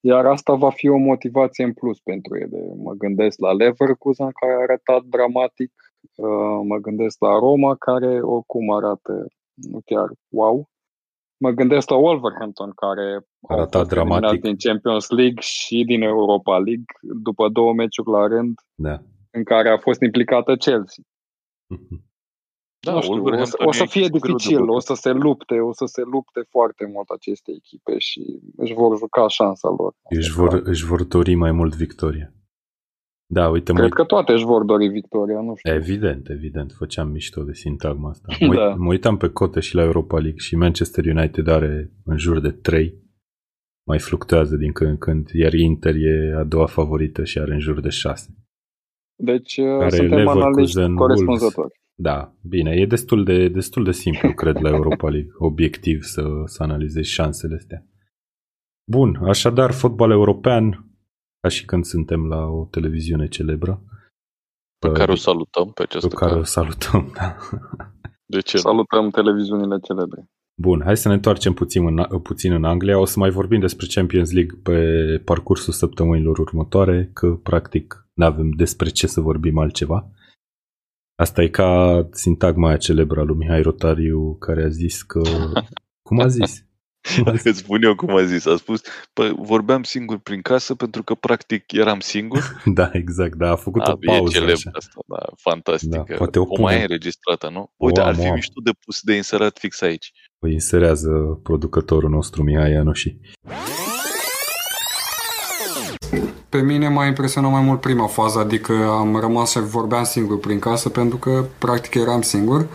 iar asta va fi o motivație în plus pentru ele. Mă gândesc la Leverkusen, care a arătat dramatic, uh, mă gândesc la Roma, care oricum arată nu chiar wow. Mă gândesc la Wolverhampton, care au Arăta fost eliminat dramatic. din Champions League și din Europa League după două meciuri la rând Da. în care a fost implicată Chelsea. Da, nu știu, o să, Wolverhampton o e să fie greu de dificil, bătut. o să se lupte, o să se lupte foarte mult aceste echipe și își vor juca șansa lor. Își vor, își vor dori mai mult victoria. Da, uite, mă, Cred că toate își vor dori victoria, nu știu. evident, evident, făceam mișto de sintagma asta. Mă, Da. uit, mă uitam pe cote și la Europa League și Manchester United are în jur de 3, mai fluctuează din când în când, iar Inter e a doua favorită și are în jur de 6. Deci Care suntem Leverkusen, analiști corespunzători. Da, bine, e destul de, destul de simplu, cred, la Europa League, [laughs] obiectiv să, să analizezi șansele astea. Bun, așadar, fotbal european, ca și când suntem la o televiziune celebră, Pe care o salutăm pe pe această care care... o salutăm, da. De ce? nu? Salutăm televiziunile celebre. Bun, hai să ne întoarcem puțin în, puțin în Anglia. O să mai vorbim despre Champions League pe parcursul săptămânilor următoare, că practic nu avem despre ce să vorbim altceva. Asta e ca sintagma aia celebră a lui Mihai Rotariu, care a zis că... [laughs] Cum a zis? Îți spun eu cum a zis. A spus, pă, vorbeam singur prin casă pentru că practic eram singur. [laughs] da, exact, da, a făcut a, o pauză. E așa. asta, da, fantastică. Da, poate o, o mai e înregistrată, nu? Uite, o, ar fi mișto de pus de inserat fix aici. Păi inserează producătorul nostru Mihai Ianoși. Pe mine m-a impresionat mai mult prima fază, adică am rămas și vorbeam singur prin casă pentru că practic eram singur. [laughs]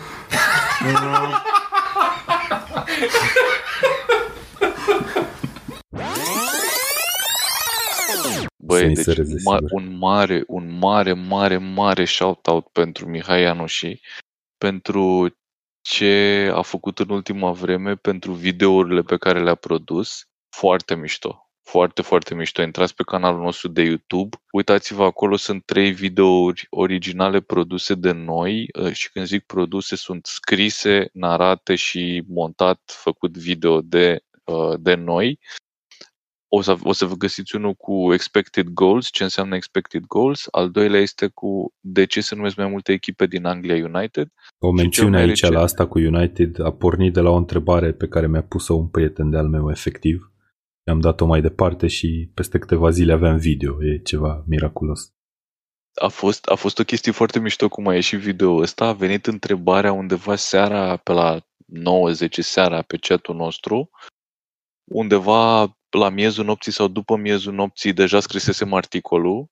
Băi, deci ma- un mare, un mare, mare, mare shout-out pentru Mihai Anuși, pentru ce a făcut în ultima vreme, pentru videourile pe care le-a produs. Foarte mișto. Foarte, foarte mișto. Intrați pe canalul nostru de YouTube. Uitați-vă, acolo sunt trei videouri originale produse de noi uh, și când zic produse, sunt scrise, narate și montat, făcut video de, uh, de noi o să, o să vă găsiți unul cu expected goals, ce înseamnă expected goals, al doilea este cu de ce se numesc mai multe echipe din Anglia United. O mențiune aici recent. la asta cu United a pornit de la o întrebare pe care mi-a pus-o un prieten de al meu efectiv. I-am dat-o mai departe și peste câteva zile aveam video, e ceva miraculos. A fost, a fost o chestie foarte mișto cum a ieșit video ăsta, a venit întrebarea undeva seara pe la 9-10 seara pe chatul nostru, undeva la miezul nopții sau după miezul nopții deja scrisesem articolul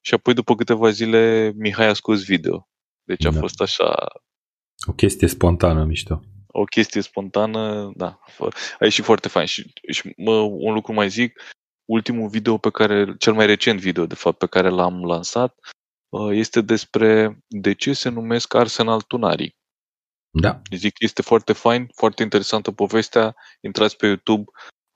și apoi după câteva zile Mihai a scos video. Deci a da. fost așa... O chestie spontană, mișto. O chestie spontană, da. A ieșit foarte fain. Și, și mă, un lucru mai zic, ultimul video pe care, cel mai recent video, de fapt, pe care l-am lansat, uh, este despre de ce se numesc Arsenal Tunarii. Da. Zic, este foarte fain, foarte interesantă povestea. Intrați pe YouTube,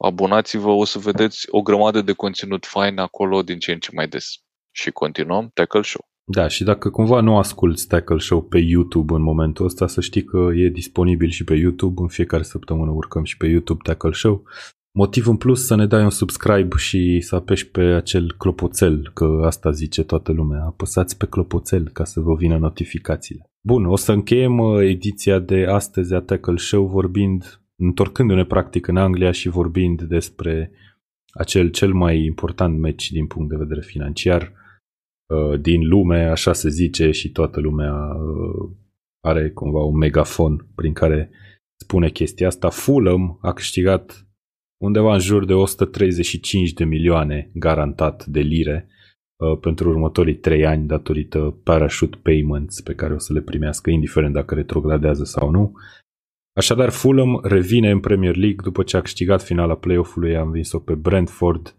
abonați-vă, o să vedeți o grămadă de conținut fain acolo din ce în ce mai des. Și continuăm Tackle Show. Da, și dacă cumva nu asculti Tackle Show pe YouTube în momentul ăsta, să știi că e disponibil și pe YouTube. În fiecare săptămână urcăm și pe YouTube Tackle Show. Motiv în plus să ne dai un subscribe și să apeși pe acel clopoțel, că asta zice toată lumea. Apăsați pe clopoțel ca să vă vină notificațiile. Bun, o să încheiem uh, ediția de astăzi a Tackle Show vorbind întorcându-ne practic în Anglia și vorbind despre acel cel mai important meci din punct de vedere financiar uh, din lume, așa se zice și toată lumea uh, are cumva un megafon prin care spune chestia asta. Fulham a câștigat undeva în jur de 135 de milioane garantat de lire uh, pentru următorii trei ani datorită parachute payments pe care o să le primească indiferent dacă retrogradează sau nu. Așadar, Fulham revine în Premier League după ce a câștigat finala play-off-ului, a învins-o pe Brentford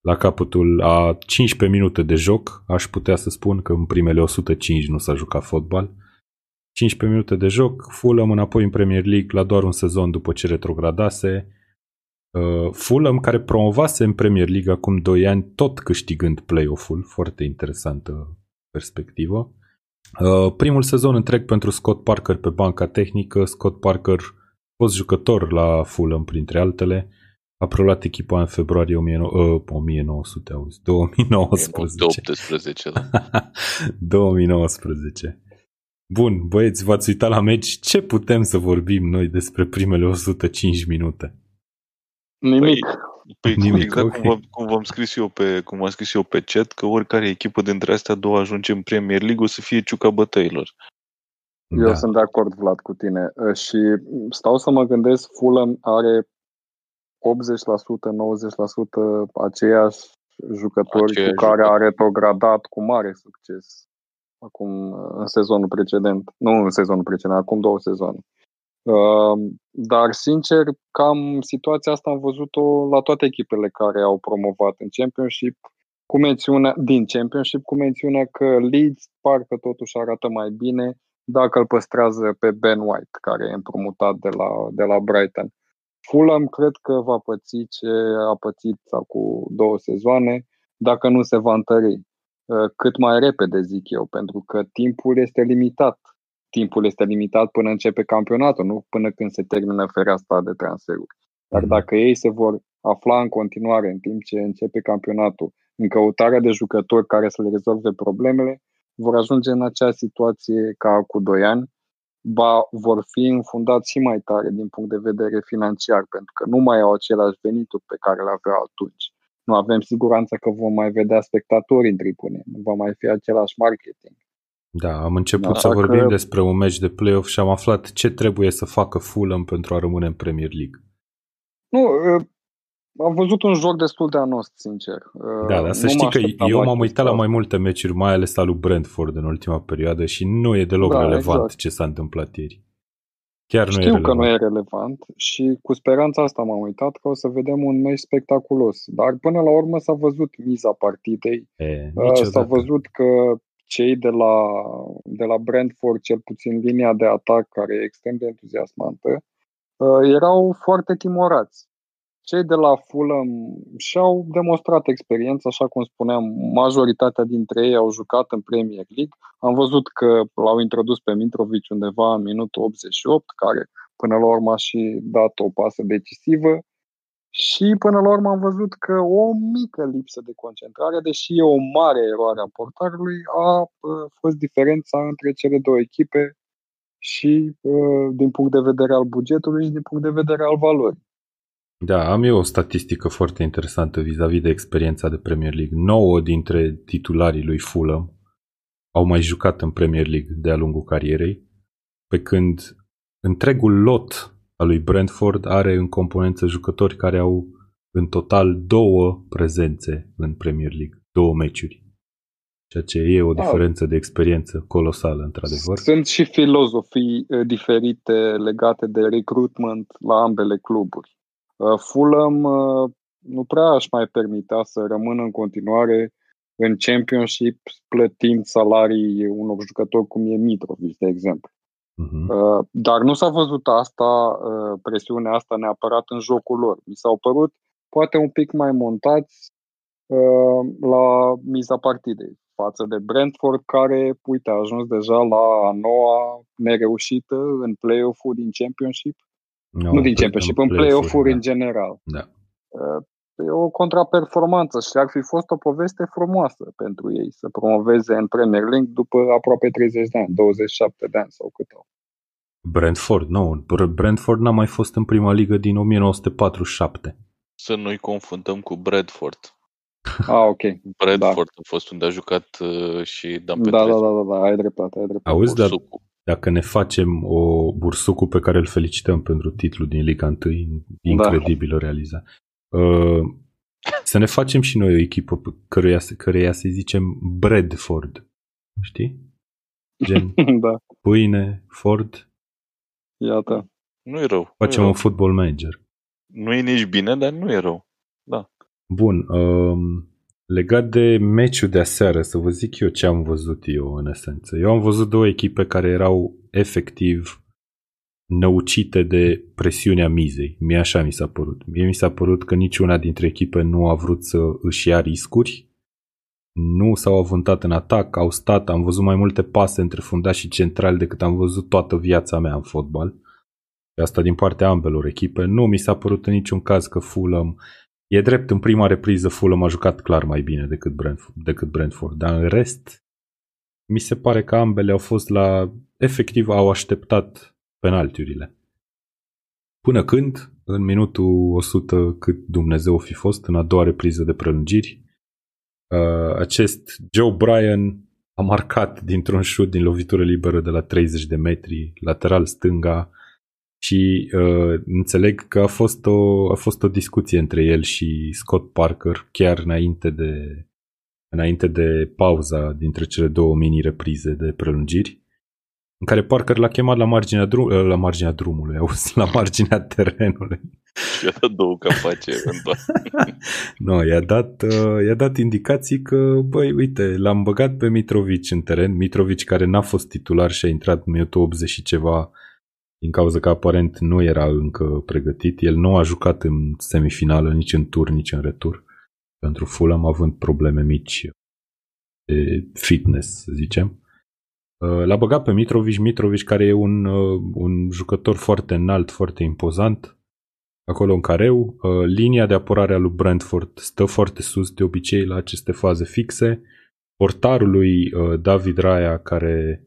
la capătul a 15 minute de joc. Aș putea să spun că în primele 105 nu s-a jucat fotbal. 15 minute de joc, Fulham înapoi în Premier League la doar un sezon după ce retrogradase. Uh, Fulham care promovase în Premier League acum 2 ani tot câștigând play-off-ul, foarte interesantă perspectivă. Uh, primul sezon întreg pentru Scott Parker pe banca tehnică. Scott Parker, fost jucător la Fulham printre altele, a preluat echipa în februarie 1900, uh, auzi, 2019. 2018, da. 2019. Bun, băieți, v-ați uitat la meci. Ce putem să vorbim noi despre primele 105 minute? Nimic. Păi, Păi Nimic, exact okay. cum, v- cum v-am scris eu pe, cum am scris eu pe chat, că oricare echipă dintre astea două ajunge în Premier League o să fie ciuca bătăilor. Eu da. sunt de acord, Vlad, cu tine. Și stau să mă gândesc, Fulham are 80%, 90% aceiași jucători Aceea cu care jucători. a retrogradat cu mare succes acum în sezonul precedent. Nu în sezonul precedent, acum două sezoane. Dar, sincer, cam situația asta am văzut-o la toate echipele care au promovat în Championship, cu mențiunea, din Championship, cu mențiunea că Leeds parcă totuși arată mai bine dacă îl păstrează pe Ben White, care e împrumutat de la, de la Brighton. Fulham cred că va păți ce a pățit acum două sezoane, dacă nu se va întări cât mai repede, zic eu, pentru că timpul este limitat timpul este limitat până începe campionatul, nu până când se termină fereastra de transferuri. Dar Mhm. dacă ei se vor afla în continuare în timp ce începe campionatul în căutarea de jucători care să le rezolve problemele, vor ajunge în acea situație ca cu doi ani, ba vor fi înfundați și mai tare din punct de vedere financiar, pentru că nu mai au același venituri pe care le aveau atunci. Nu avem siguranța că vom mai vedea spectatori în tribune, nu va mai fi același marketing. Da, am început Da, să dacă- vorbim despre un meci de play-off și am aflat ce trebuie să facă Fulham pentru a rămâne în Premier League. Nu, uh, am văzut un joc destul de anost, sincer. Uh, Da, dar să nu mă știi că așteptam eu la m-am uitat la chestia mai multe meciuri, mai ales al lui Brentford în ultima perioadă și nu e deloc Da, relevant exact. ce s-a întâmplat ieri. Chiar nu e Știu relevant. că nu e relevant și cu speranța asta m-am uitat că o să vedem un meci spectaculos. Dar până la urmă s-a văzut miza partidei. E, Uh, niciodată. S-a văzut că cei de la, de la Brentford, cel puțin linia de atac, care e extrem de entuziasmantă, uh, erau foarte timorați. Cei de la Fulham și-au demonstrat experiența, așa cum spuneam, majoritatea dintre ei au jucat în Premier League. Am văzut că l-au introdus pe Mitrovic undeva în minutul 88, care până la urmă a și dat o pasă decisivă. Și până la urmă am văzut că o mică lipsă de concentrare, deși e o mare eroare a portarului, a uh, fost diferența între cele două echipe și uh, din punct de vedere al bugetului și din punct de vedere al valorii. Da, am eu o statistică foarte interesantă vis-a-vis de experiența de Premier League. 9 dintre titularii lui Fulham au mai jucat în Premier League de-a lungul carierei, pe când întregul lot al lui Brentford are în componență jucători care au în total două prezențe în Premier League, două meciuri. Ceea ce e o Da. diferență de experiență colosală, într-adevăr. Sunt și filozofii uh, diferite legate de recruitment la ambele cluburi. Uh, Fulham uh, nu prea își mai permitea să rămână în continuare în Championship plătind salarii unor jucători cum e Mitrovic, de exemplu. Mhm. Uh, Dar nu s-a văzut asta, uh, presiunea asta neapărat în jocul lor. Mi s-au părut poate un pic mai montați uh, la miza partidei față de Brentford, care, uite, a ajuns deja la a noua nereușită în play-off-ul din Championship. No, nu din Championship, în play-off-uri da. în general. Da. Uh, E o contraperformanță și ar fi fost o poveste frumoasă pentru ei să promoveze în Premier League după aproape 30 de ani, 27 de ani sau cât au. Brentford, nu. Br- Brentford n-a mai fost în prima ligă din 1947. Să nu-i confundăm cu Bradford. Ah, ok. Bradford a fost unde a jucat uh, și Dan Da, da, Petrescu. da, da, da, ai dreptate, ai dreptate. Auzi, dar Bursucu. Dacă ne facem o bursucu pe care îl felicităm pentru titlul din Liga 1, incredibil da. realizat. Uh, să ne facem și noi o echipă pe căreia, căreia să zicem Bradford. Știi? Gen [laughs] da, pâine, Ford. iată. Nu e rău. Facem nu e un rău. football manager. Nu e nici bine, dar nu e rău. Bun, um, legat de meciul de aseară, să vă zic eu ce am văzut eu în esență. Eu am văzut două echipe care erau efectiv năucite de presiunea mizei. Mie așa mi s-a părut. Mie mi s-a părut că niciuna dintre echipe nu a vrut să își ia riscuri, nu s-au avântat în atac, au stat, am văzut mai multe pase între fundași și centrali decât am văzut toată viața mea în fotbal. Și asta din partea ambelor echipe. Nu mi s-a părut în niciun caz că Fulham E drept, în prima repriză Fulham a jucat clar mai bine decât Brentford, decât Brentford, dar în rest mi se pare că ambele au fost la... efectiv au așteptat penaltiurile. Până când, în minutul 100 cât Dumnezeu o fi fost, în a doua repriză de prelungiri, uh, acest Joe Bryan a marcat dintr-un șut din lovitură liberă de la 30 de metri, lateral stânga, și uh, înțeleg că a fost, o, a fost o discuție între el și Scott Parker chiar înainte de, înainte de pauza dintre cele două mini-reprize de prelungiri, în care Parker l-a chemat la marginea, drum, la marginea drumului, [laughs] auzi, la marginea terenului. Și a dat două capace [laughs] eventual. no, i-a dat, uh, i-a dat indicații că, băi, uite, l-am băgat pe Mitrovic în teren, Mitrovic care n-a fost titular și a intrat în minutul 80 și ceva din cauza că aparent nu era încă pregătit. El nu a jucat în semifinală, nici în tur, nici în retur. Pentru Fulham, având probleme mici de fitness, să zicem. Uh, l-a băgat pe Mitrovic, Mitrovic care e un, uh, un jucător foarte înalt, foarte impozant, acolo în careu. Uh, linia de apărare a lui Brentford stă foarte sus de obicei la aceste faze fixe. Portarul lui David Raya, care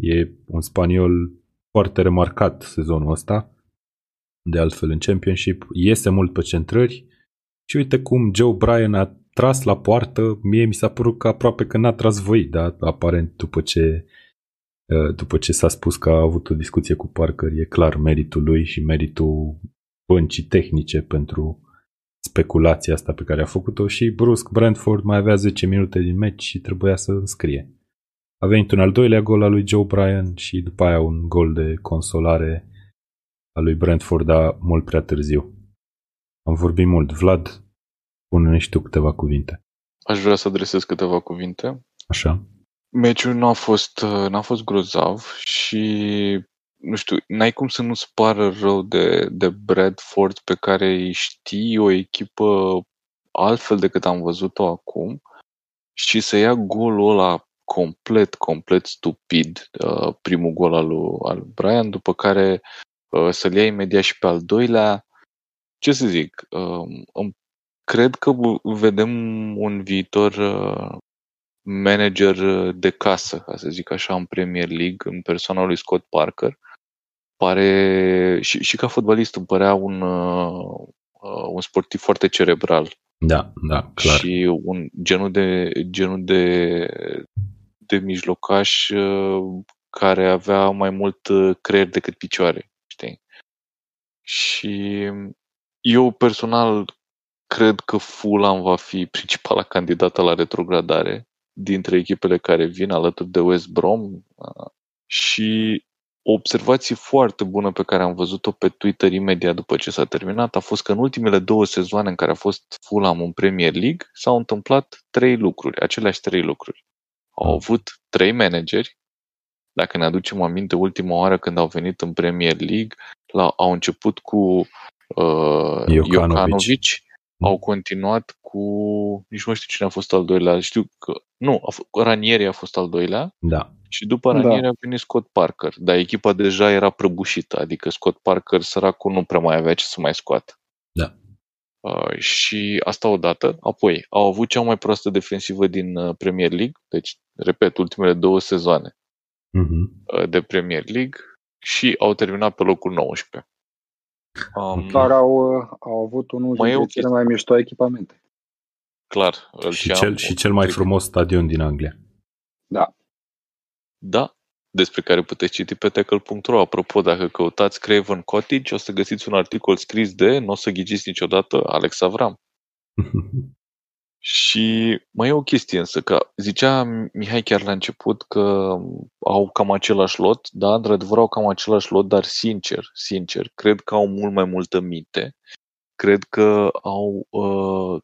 e un spaniol foarte remarcat sezonul ăsta, de altfel în Championship, iese mult pe centrări și uite cum Joe Bryan a tras la poartă, mie mi s-a părut că aproape că n-a tras voi, dar aparent după ce Uh, după ce s-a spus că a avut o discuție cu Parker, e clar meritul lui și meritul băncii tehnice pentru speculația asta pe care a făcut-o și brusc Brentford mai avea 10 minute din meci și trebuia să înscrie. A venit un al doilea gol al lui Joe Bryan și după aia un gol de consolare al lui Brentford, dar mult prea târziu. Am vorbit mult. Vlad, pune și tu câteva cuvinte. Aș vrea să adresez câteva cuvinte. Așa. Meciul nu a fost, uh, n-a fost grozav și nu știu, n-ai cum să nu-ți pară rău de, de Bradford pe care îi știi o echipă altfel decât am văzut-o acum și să ia golul ăla complet, complet stupid, uh, primul gol al lui, al Brian, după care uh, să-l ia imediat și pe al doilea. Ce să zic, cred că vedem un viitor manager uh, de casă, ca să zic așa, în Premier League, în persoana lui Scott Parker. Pare, și, și ca fotbalist îmi părea un, uh, uh, un sportiv foarte cerebral. Da, da, clar. Și un genul de, genul de, de mijlocaș uh, care avea mai mult uh, creier decât picioare, știi? Și eu personal cred că Fulham va fi principala candidată la retrogradare dintre echipele care vin alături de West Brom și o observație foarte bună pe care am văzut-o pe Twitter imediat după ce s-a terminat a fost că în ultimele două sezoane în care a fost Fulham în Premier League s-au întâmplat trei lucruri, aceleași trei lucruri. Au avut trei manageri, dacă ne aducem aminte ultima oară când au venit în Premier League, la, au început cu uh, Jokanovic, au continuat cu, nici nu știu cine a fost al doilea, știu că, nu, a f- Ranieri a fost al doilea. Da. și după Ranieri da. a venit Scott Parker, dar echipa deja era prăbușită, adică Scott Parker, săracul, nu prea mai avea ce să mai scoată. Da. Uh, și asta odată. Apoi, au avut cea mai proastă defensivă din uh, Premier League, deci, repet, ultimele două sezoane uh-huh. uh, de Premier League și au terminat pe locul 19. Um, Dar au, au avut unul dintre cele mai mișto echipamente. Clar. Și cel, și cel mai frumos stadion din Anglia. Da. Da, despre care puteți citi pe tackle.ro. Apropo, dacă căutați Craven Cottage, o să găsiți un articol scris de, nu o să ghiciți niciodată, Alex Avram. [laughs] Și mai e o chestie însă, că zicea Mihai chiar la început că au cam același lot, da, într-adevăr au cam același lot, dar sincer, sincer, cred că au mult mai multă minte, cred că au uh,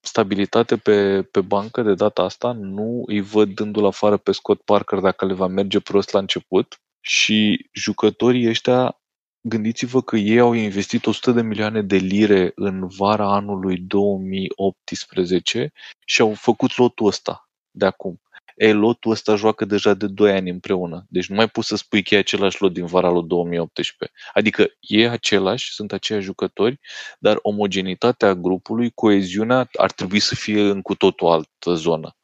stabilitate pe, pe bancă de data asta, nu îi văd dându-l afară pe Scott Parker dacă le va merge prost la început și jucătorii ăștia Gândiți-vă că ei au investit 100 de milioane de lire în vara anului 2018 și au făcut lotul ăsta de acum. E, lotul ăsta joacă deja de 2 ani împreună. Deci nu mai poți să spui că e același lot din vara lui 2018. Adică e același, sunt aceiași jucători, dar omogenitatea grupului, coeziunea ar trebui să fie în cu totul altă zonă.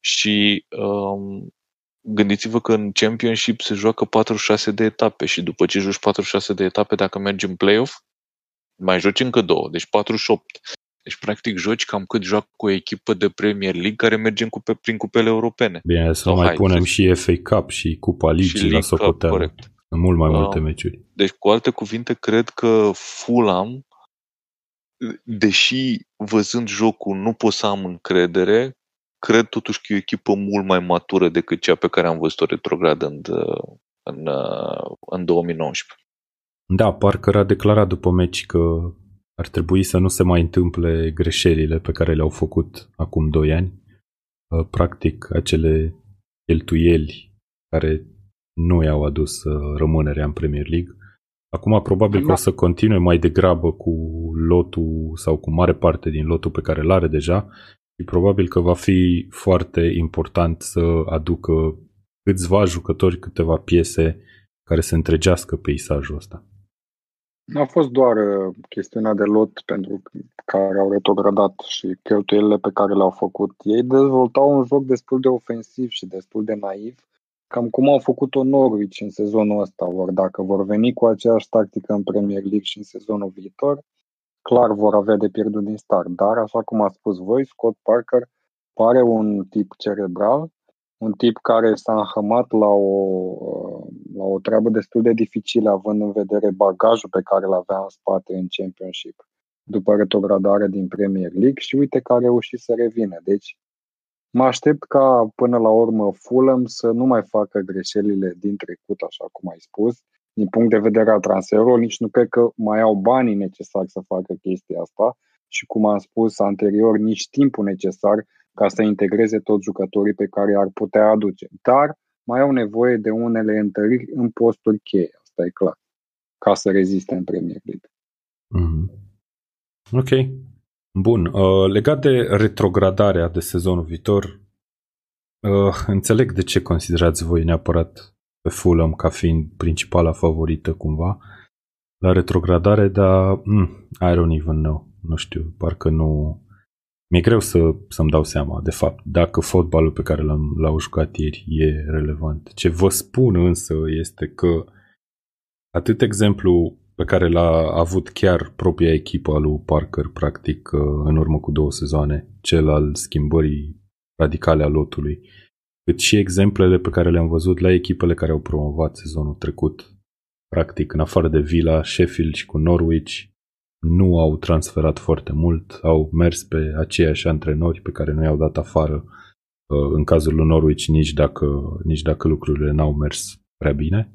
Și um, gândiți-vă că în Championship se joacă 46 de etape și după ce joci 46 de etape, dacă mergi în playoff, mai joci încă două, deci 48. Deci, practic, joci cam cât joacă cu o echipă de Premier League care merge în cupe, prin cupele europene. Bine, să mai hai, punem și FA Cup și Cupa Ligii la socoteală. Corect. În mult mai multe uh, meciuri. Deci, cu alte cuvinte, cred că Fulham, deși văzând jocul nu pot să am încredere, cred totuși că e o echipă mult mai matură decât cea pe care am văzut-o retrograd în, în, în 2019. Da, Parker a declarat după meci că ar trebui să nu se mai întâmple greșelile pe care le-au făcut acum 2 ani. Uh, practic, acele cheltuieli care nu i-au adus uh, rămânerea în Premier League. Acum probabil că o să continue mai degrabă cu lotul sau cu mare parte din lotul pe care îl are deja și probabil că va fi foarte important să aducă câțiva jucători, câteva piese care să întregească peisajul ăsta. A fost doar uh, chestiunea de lot pentru care au retrogradat și cheltuielile pe care le-au făcut. Ei dezvoltau un joc destul de ofensiv și destul de naiv, cam cum au făcut-o Norwich în sezonul ăsta. Ori dacă vor veni cu aceeași tactică în Premier League și în sezonul viitor, clar vor avea de pierdut din start. Dar, așa cum a spus voi, Scott Parker pare un tip cerebral un tip care s-a înhămat la o, la o treabă destul de dificilă, având în vedere bagajul pe care îl avea în spate în Championship după retrogradare din Premier League și uite că a reușit să revină. Deci mă aștept ca până la urmă Fulham să nu mai facă greșelile din trecut, așa cum ai spus, din punct de vedere al transferului, nici nu cred că mai au banii necesari să facă chestia asta și, cum am spus anterior, nici timpul necesar ca să integreze toți jucătorii pe care ar putea aduce. Dar mai au nevoie de unele întăriri în posturi cheie, asta e clar, ca să reziste în Premier League. Mm-hmm. Ok. Bun. Uh, legat de retrogradarea de sezonul viitor, uh, înțeleg de ce considerați voi neapărat pe Fulham ca fiind principala favorită cumva la retrogradare, dar mm, I don't even know. Nu știu, parcă nu mi-e greu să, să-mi dau seama, de fapt, dacă fotbalul pe care l-am, l-au jucat ieri e relevant. Ce vă spun însă este că atât exemplu pe care l-a avut chiar propria echipă a lui Parker, practic, în urmă cu două sezoane, cel al schimbării radicale a lotului, cât și exemplele pe care le-am văzut la echipele care au promovat sezonul trecut. Practic, în afară de Villa, Sheffield și cu Norwich, nu au transferat foarte mult, au mers pe aceiași antrenori pe care nu i-au dat afară uh, în cazul lui Norwich nici dacă, nici dacă lucrurile n-au mers prea bine.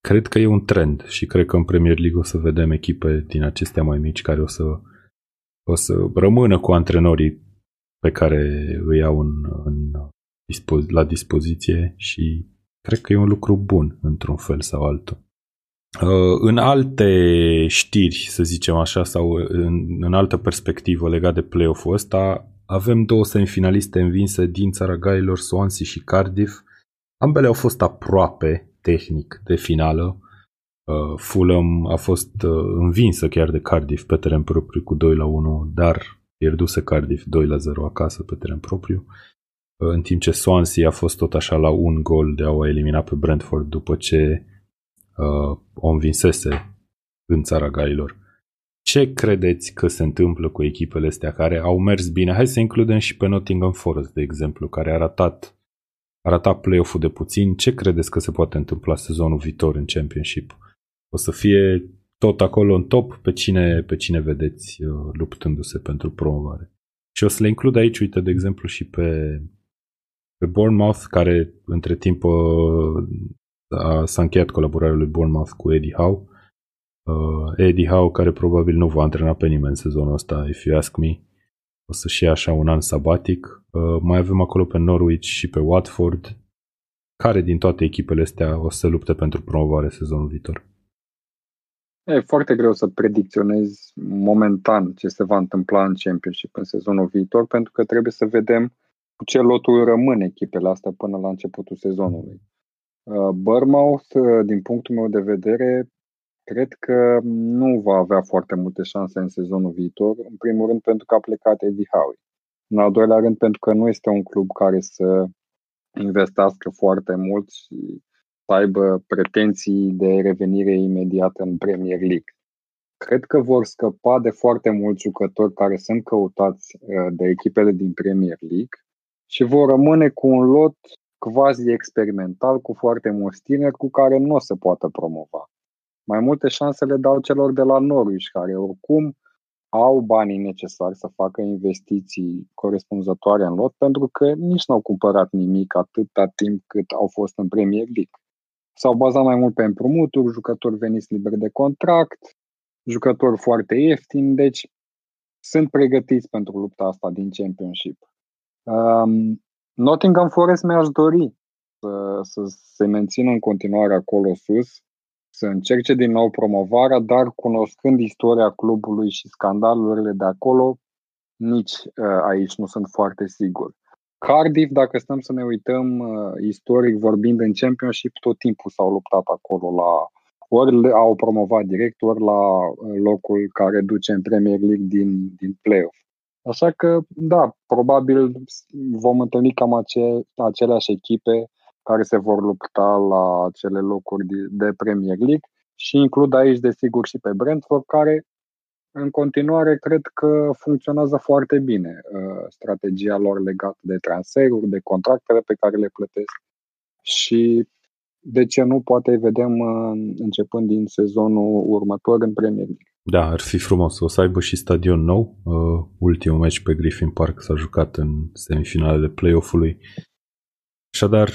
Cred că e un trend și cred că în Premier League o să vedem echipe din acestea mai mici care o să, o să rămână cu antrenorii pe care îi au în, în, la dispoziție și cred că e un lucru bun într-un fel sau altul. Uh, în alte știri, să zicem așa, sau în, în altă perspectivă legat de play-off-ul ăsta, avem două semifinaliste învinse din țara gailor, Swansea și Cardiff. Ambele au fost aproape tehnic de finală. Uh, Fulham a fost uh, învinsă chiar de Cardiff pe teren propriu cu 2 la 1, dar pierduse Cardiff 2 la 0 acasă pe teren propriu. În timp ce Swansea a fost tot așa la un gol de a o elimina pe Brentford după ce uh, o învinsese în țara gailor. Ce credeți că se întâmplă cu echipele astea care au mers bine? Hai să includem și pe Nottingham Forest, de exemplu, care a ratat, a ratat play-off-ul de puțin. Ce credeți că se poate întâmpla sezonul viitor în Championship? O să fie tot acolo în top? Pe cine, pe cine vedeți uh, luptându-se pentru promovare? Și o să le includ aici, uite, de exemplu, și pe, pe Bournemouth, care între timp uh, a, s-a încheiat colaborarea lui Bournemouth cu Eddie Howe. Uh, Eddie Howe, care probabil nu va antrena pe nimeni în sezonul ăsta, if you ask me, o să-și ia așa un an sabatic. Uh, mai avem acolo pe Norwich și pe Watford. Care din toate echipele astea o să lupte pentru promovare sezonul viitor? E foarte greu să predicționezi momentan ce se va întâmpla în Championship în sezonul viitor, pentru că trebuie să vedem cu ce loturi rămân echipele astea până la începutul sezonului. Uh, Bournemouth, uh, din punctul meu de vedere, cred că nu va avea foarte multe șanse în sezonul viitor. În primul rând pentru că a plecat Eddie Howe. În al doilea rând pentru că nu este un club care să investească foarte mult și să aibă pretenții de revenire imediată în Premier League. Cred că vor scăpa de foarte mulți jucători care sunt căutați uh, de echipele din Premier League și vor rămâne cu un lot quasi experimental cu foarte mulți tineri cu care nu o să poată promova. Mai multe șanse le dau celor de la Norwich, care oricum au banii necesari să facă investiții corespunzătoare în lot, pentru că nici nu au cumpărat nimic atâta timp cât au fost în Premier League. S-au bazat mai mult pe împrumuturi, jucători veniți liberi de contract, jucători foarte ieftini, deci sunt pregătiți pentru lupta asta din Championship. Um, Nottingham Forest mi-aș dori să, să se mențină în continuare acolo sus, să încerce din nou promovarea, dar cunoscând istoria clubului și scandalurile de acolo, nici uh, aici nu sunt foarte sigur. Cardiff, dacă stăm să ne uităm uh, istoric vorbind în Championship, tot timpul s-au luptat acolo la ori au promovat direct, ori la uh, locul care duce în Premier League din, din play-off. Așa că, da, probabil vom întâlni cam ace- aceleași echipe care se vor lupta la acele locuri de, de Premier League și includ aici, desigur, și pe Brentford, care în continuare cred că funcționează foarte bine uh, strategia lor legată de transferuri, de contractele pe care le plătesc și de ce nu, poate vedem uh, începând din sezonul următor în Premier League. Da, ar fi frumos. O să aibă și stadion nou. Uh, ultimul meci pe Griffin Park s-a jucat în semifinalele play-off-ului. Așadar,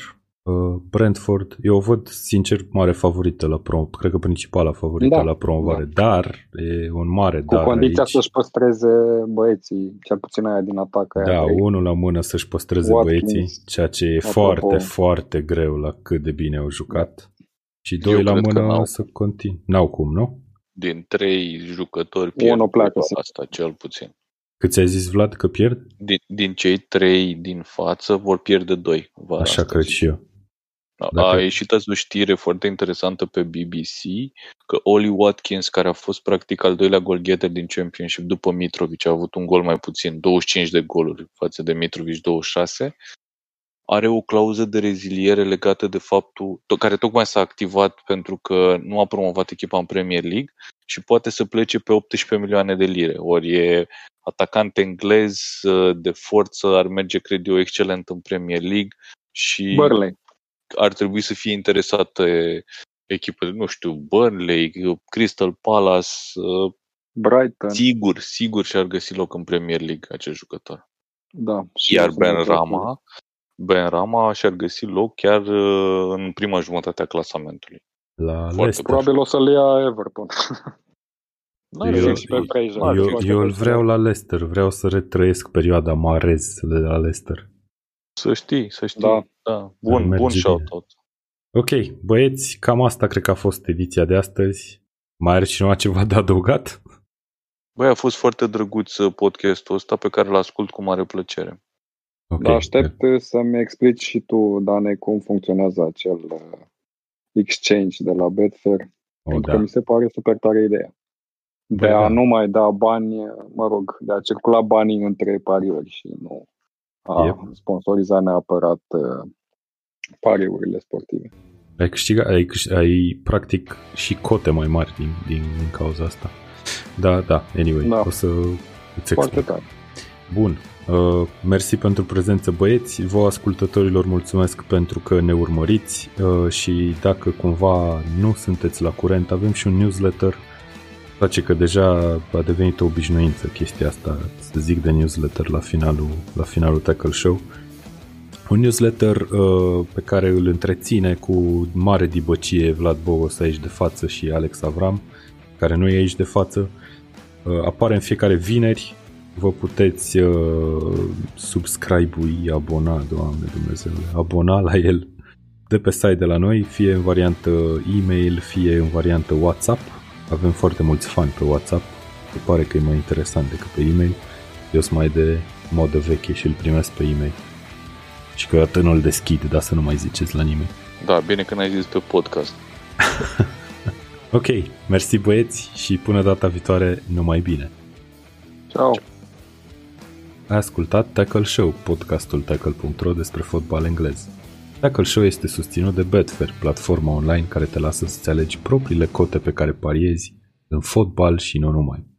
uh, Brentford, eu o văd sincer mare favorită la prom, cred că principala favorită da, la promovare, da. dar e un mare Cu dar condiția aici. să-și păstreze băieții, cel puțin aia din atac. Aia Da, trei. unul la mână să-și păstreze Watkins, băieții, ceea ce e apropo. foarte, foarte greu la cât de bine au jucat. Și doi Eu la cred că mână n-au. să continue. N-au cum, nu? Din trei jucători pierd Unul pleacă, cupa sigur. asta, cel puțin. Cât ți-ai zis, Vlad, că pierd? Din, din cei trei din față vor pierde doi. Vara Așa asta, cred zic. și eu. A, Dacă- a ieșit azi o știre foarte interesantă pe BBC că Oli Watkins, care a fost practic al doilea golgheter din Championship după Mitrovic, a avut un gol mai puțin, 25 de goluri față de Mitrovic 26, are o clauză de reziliere legată de faptul, to- care tocmai s-a activat pentru că nu a promovat echipa în Premier League și poate să plece pe 18 milioane de lire. Ori e atacant englez de forță, ar merge, cred eu, excelent în Premier League și Burnley. ar trebui să fie interesate echipe, nu știu, Burnley, Crystal Palace, uh, Brighton. sigur, sigur și-ar găsi loc în Premier League acest jucător. Da. și Iar sunt Ben de acord. Rama, Ben Rama și-ar găsi loc chiar uh, în prima jumătate a clasamentului. La Foarte Leicester. Probabil o să-l ia Everton. [laughs] N-are Eu- rost. și pe Fraser. ar Eu, fi eu îl vreau la Leicester, vreau să retrăiesc perioada Marez de la Leicester. Să știi, să știi. Da. da. Bun, merge bun bine. shout-out. Ok, băieți, cam asta cred că a fost ediția de astăzi. Mai are cineva ceva de adăugat? Băi, a fost foarte drăguț uh, podcastul ăsta pe care l-ascult cu mare plăcere. Ok. Dar aștept să-mi explici și tu, Dane, cum funcționează acel uh, exchange de la Betfair, Oh, pentru da. că mi se pare super tare ideea. De Băi, a da. nu mai da bani, mă rog, de a circula banii între pariuri și nu a Yep. sponsoriza neapărat uh, pariurile sportive. Ai câștigat, ai, câștig, ai practic și cote mai mari din, din, din cauza asta. Da, da, anyway, Da. o să îți Foarte explic. tare. Bun, uh, mersi pentru prezență băieți, vă ascultătorilor mulțumesc pentru că ne urmăriți uh, și dacă cumva nu sunteți la curent, avem și un newsletter face că deja a devenit o obișnuință chestia asta, să zic de newsletter la finalul, la finalul Tackle Show. Un newsletter uh, pe care îl întreține cu mare dibăcie Vlad Bogos aici de față și Alex Avram, care nu e aici de față. Uh, apare în fiecare vineri, vă puteți uh, subscribe-ui, abona, Doamne Dumnezeu, abona la el de pe site de la noi, fie în variantă e-mail, fie în variantă WhatsApp. Avem foarte mulți fani pe WhatsApp, se pare că e mai interesant decât pe e-mail. Eu sunt mai de modă veche și îl primesc pe e-mail. Și câteodată nu îl deschid, dar să nu mai ziceți la nimeni. Da, bine că n-ai zis pe podcast. [laughs] Ok, mersi băieți și până data viitoare numai bine. Ciao! Ai ascultat Tackle Show, podcastul tackle.ro despre fotbal englez. Tackle Show este susținut de Betfair, platforma online care te lasă să-ți alegi propriile cote pe care pariezi în fotbal și nu numai.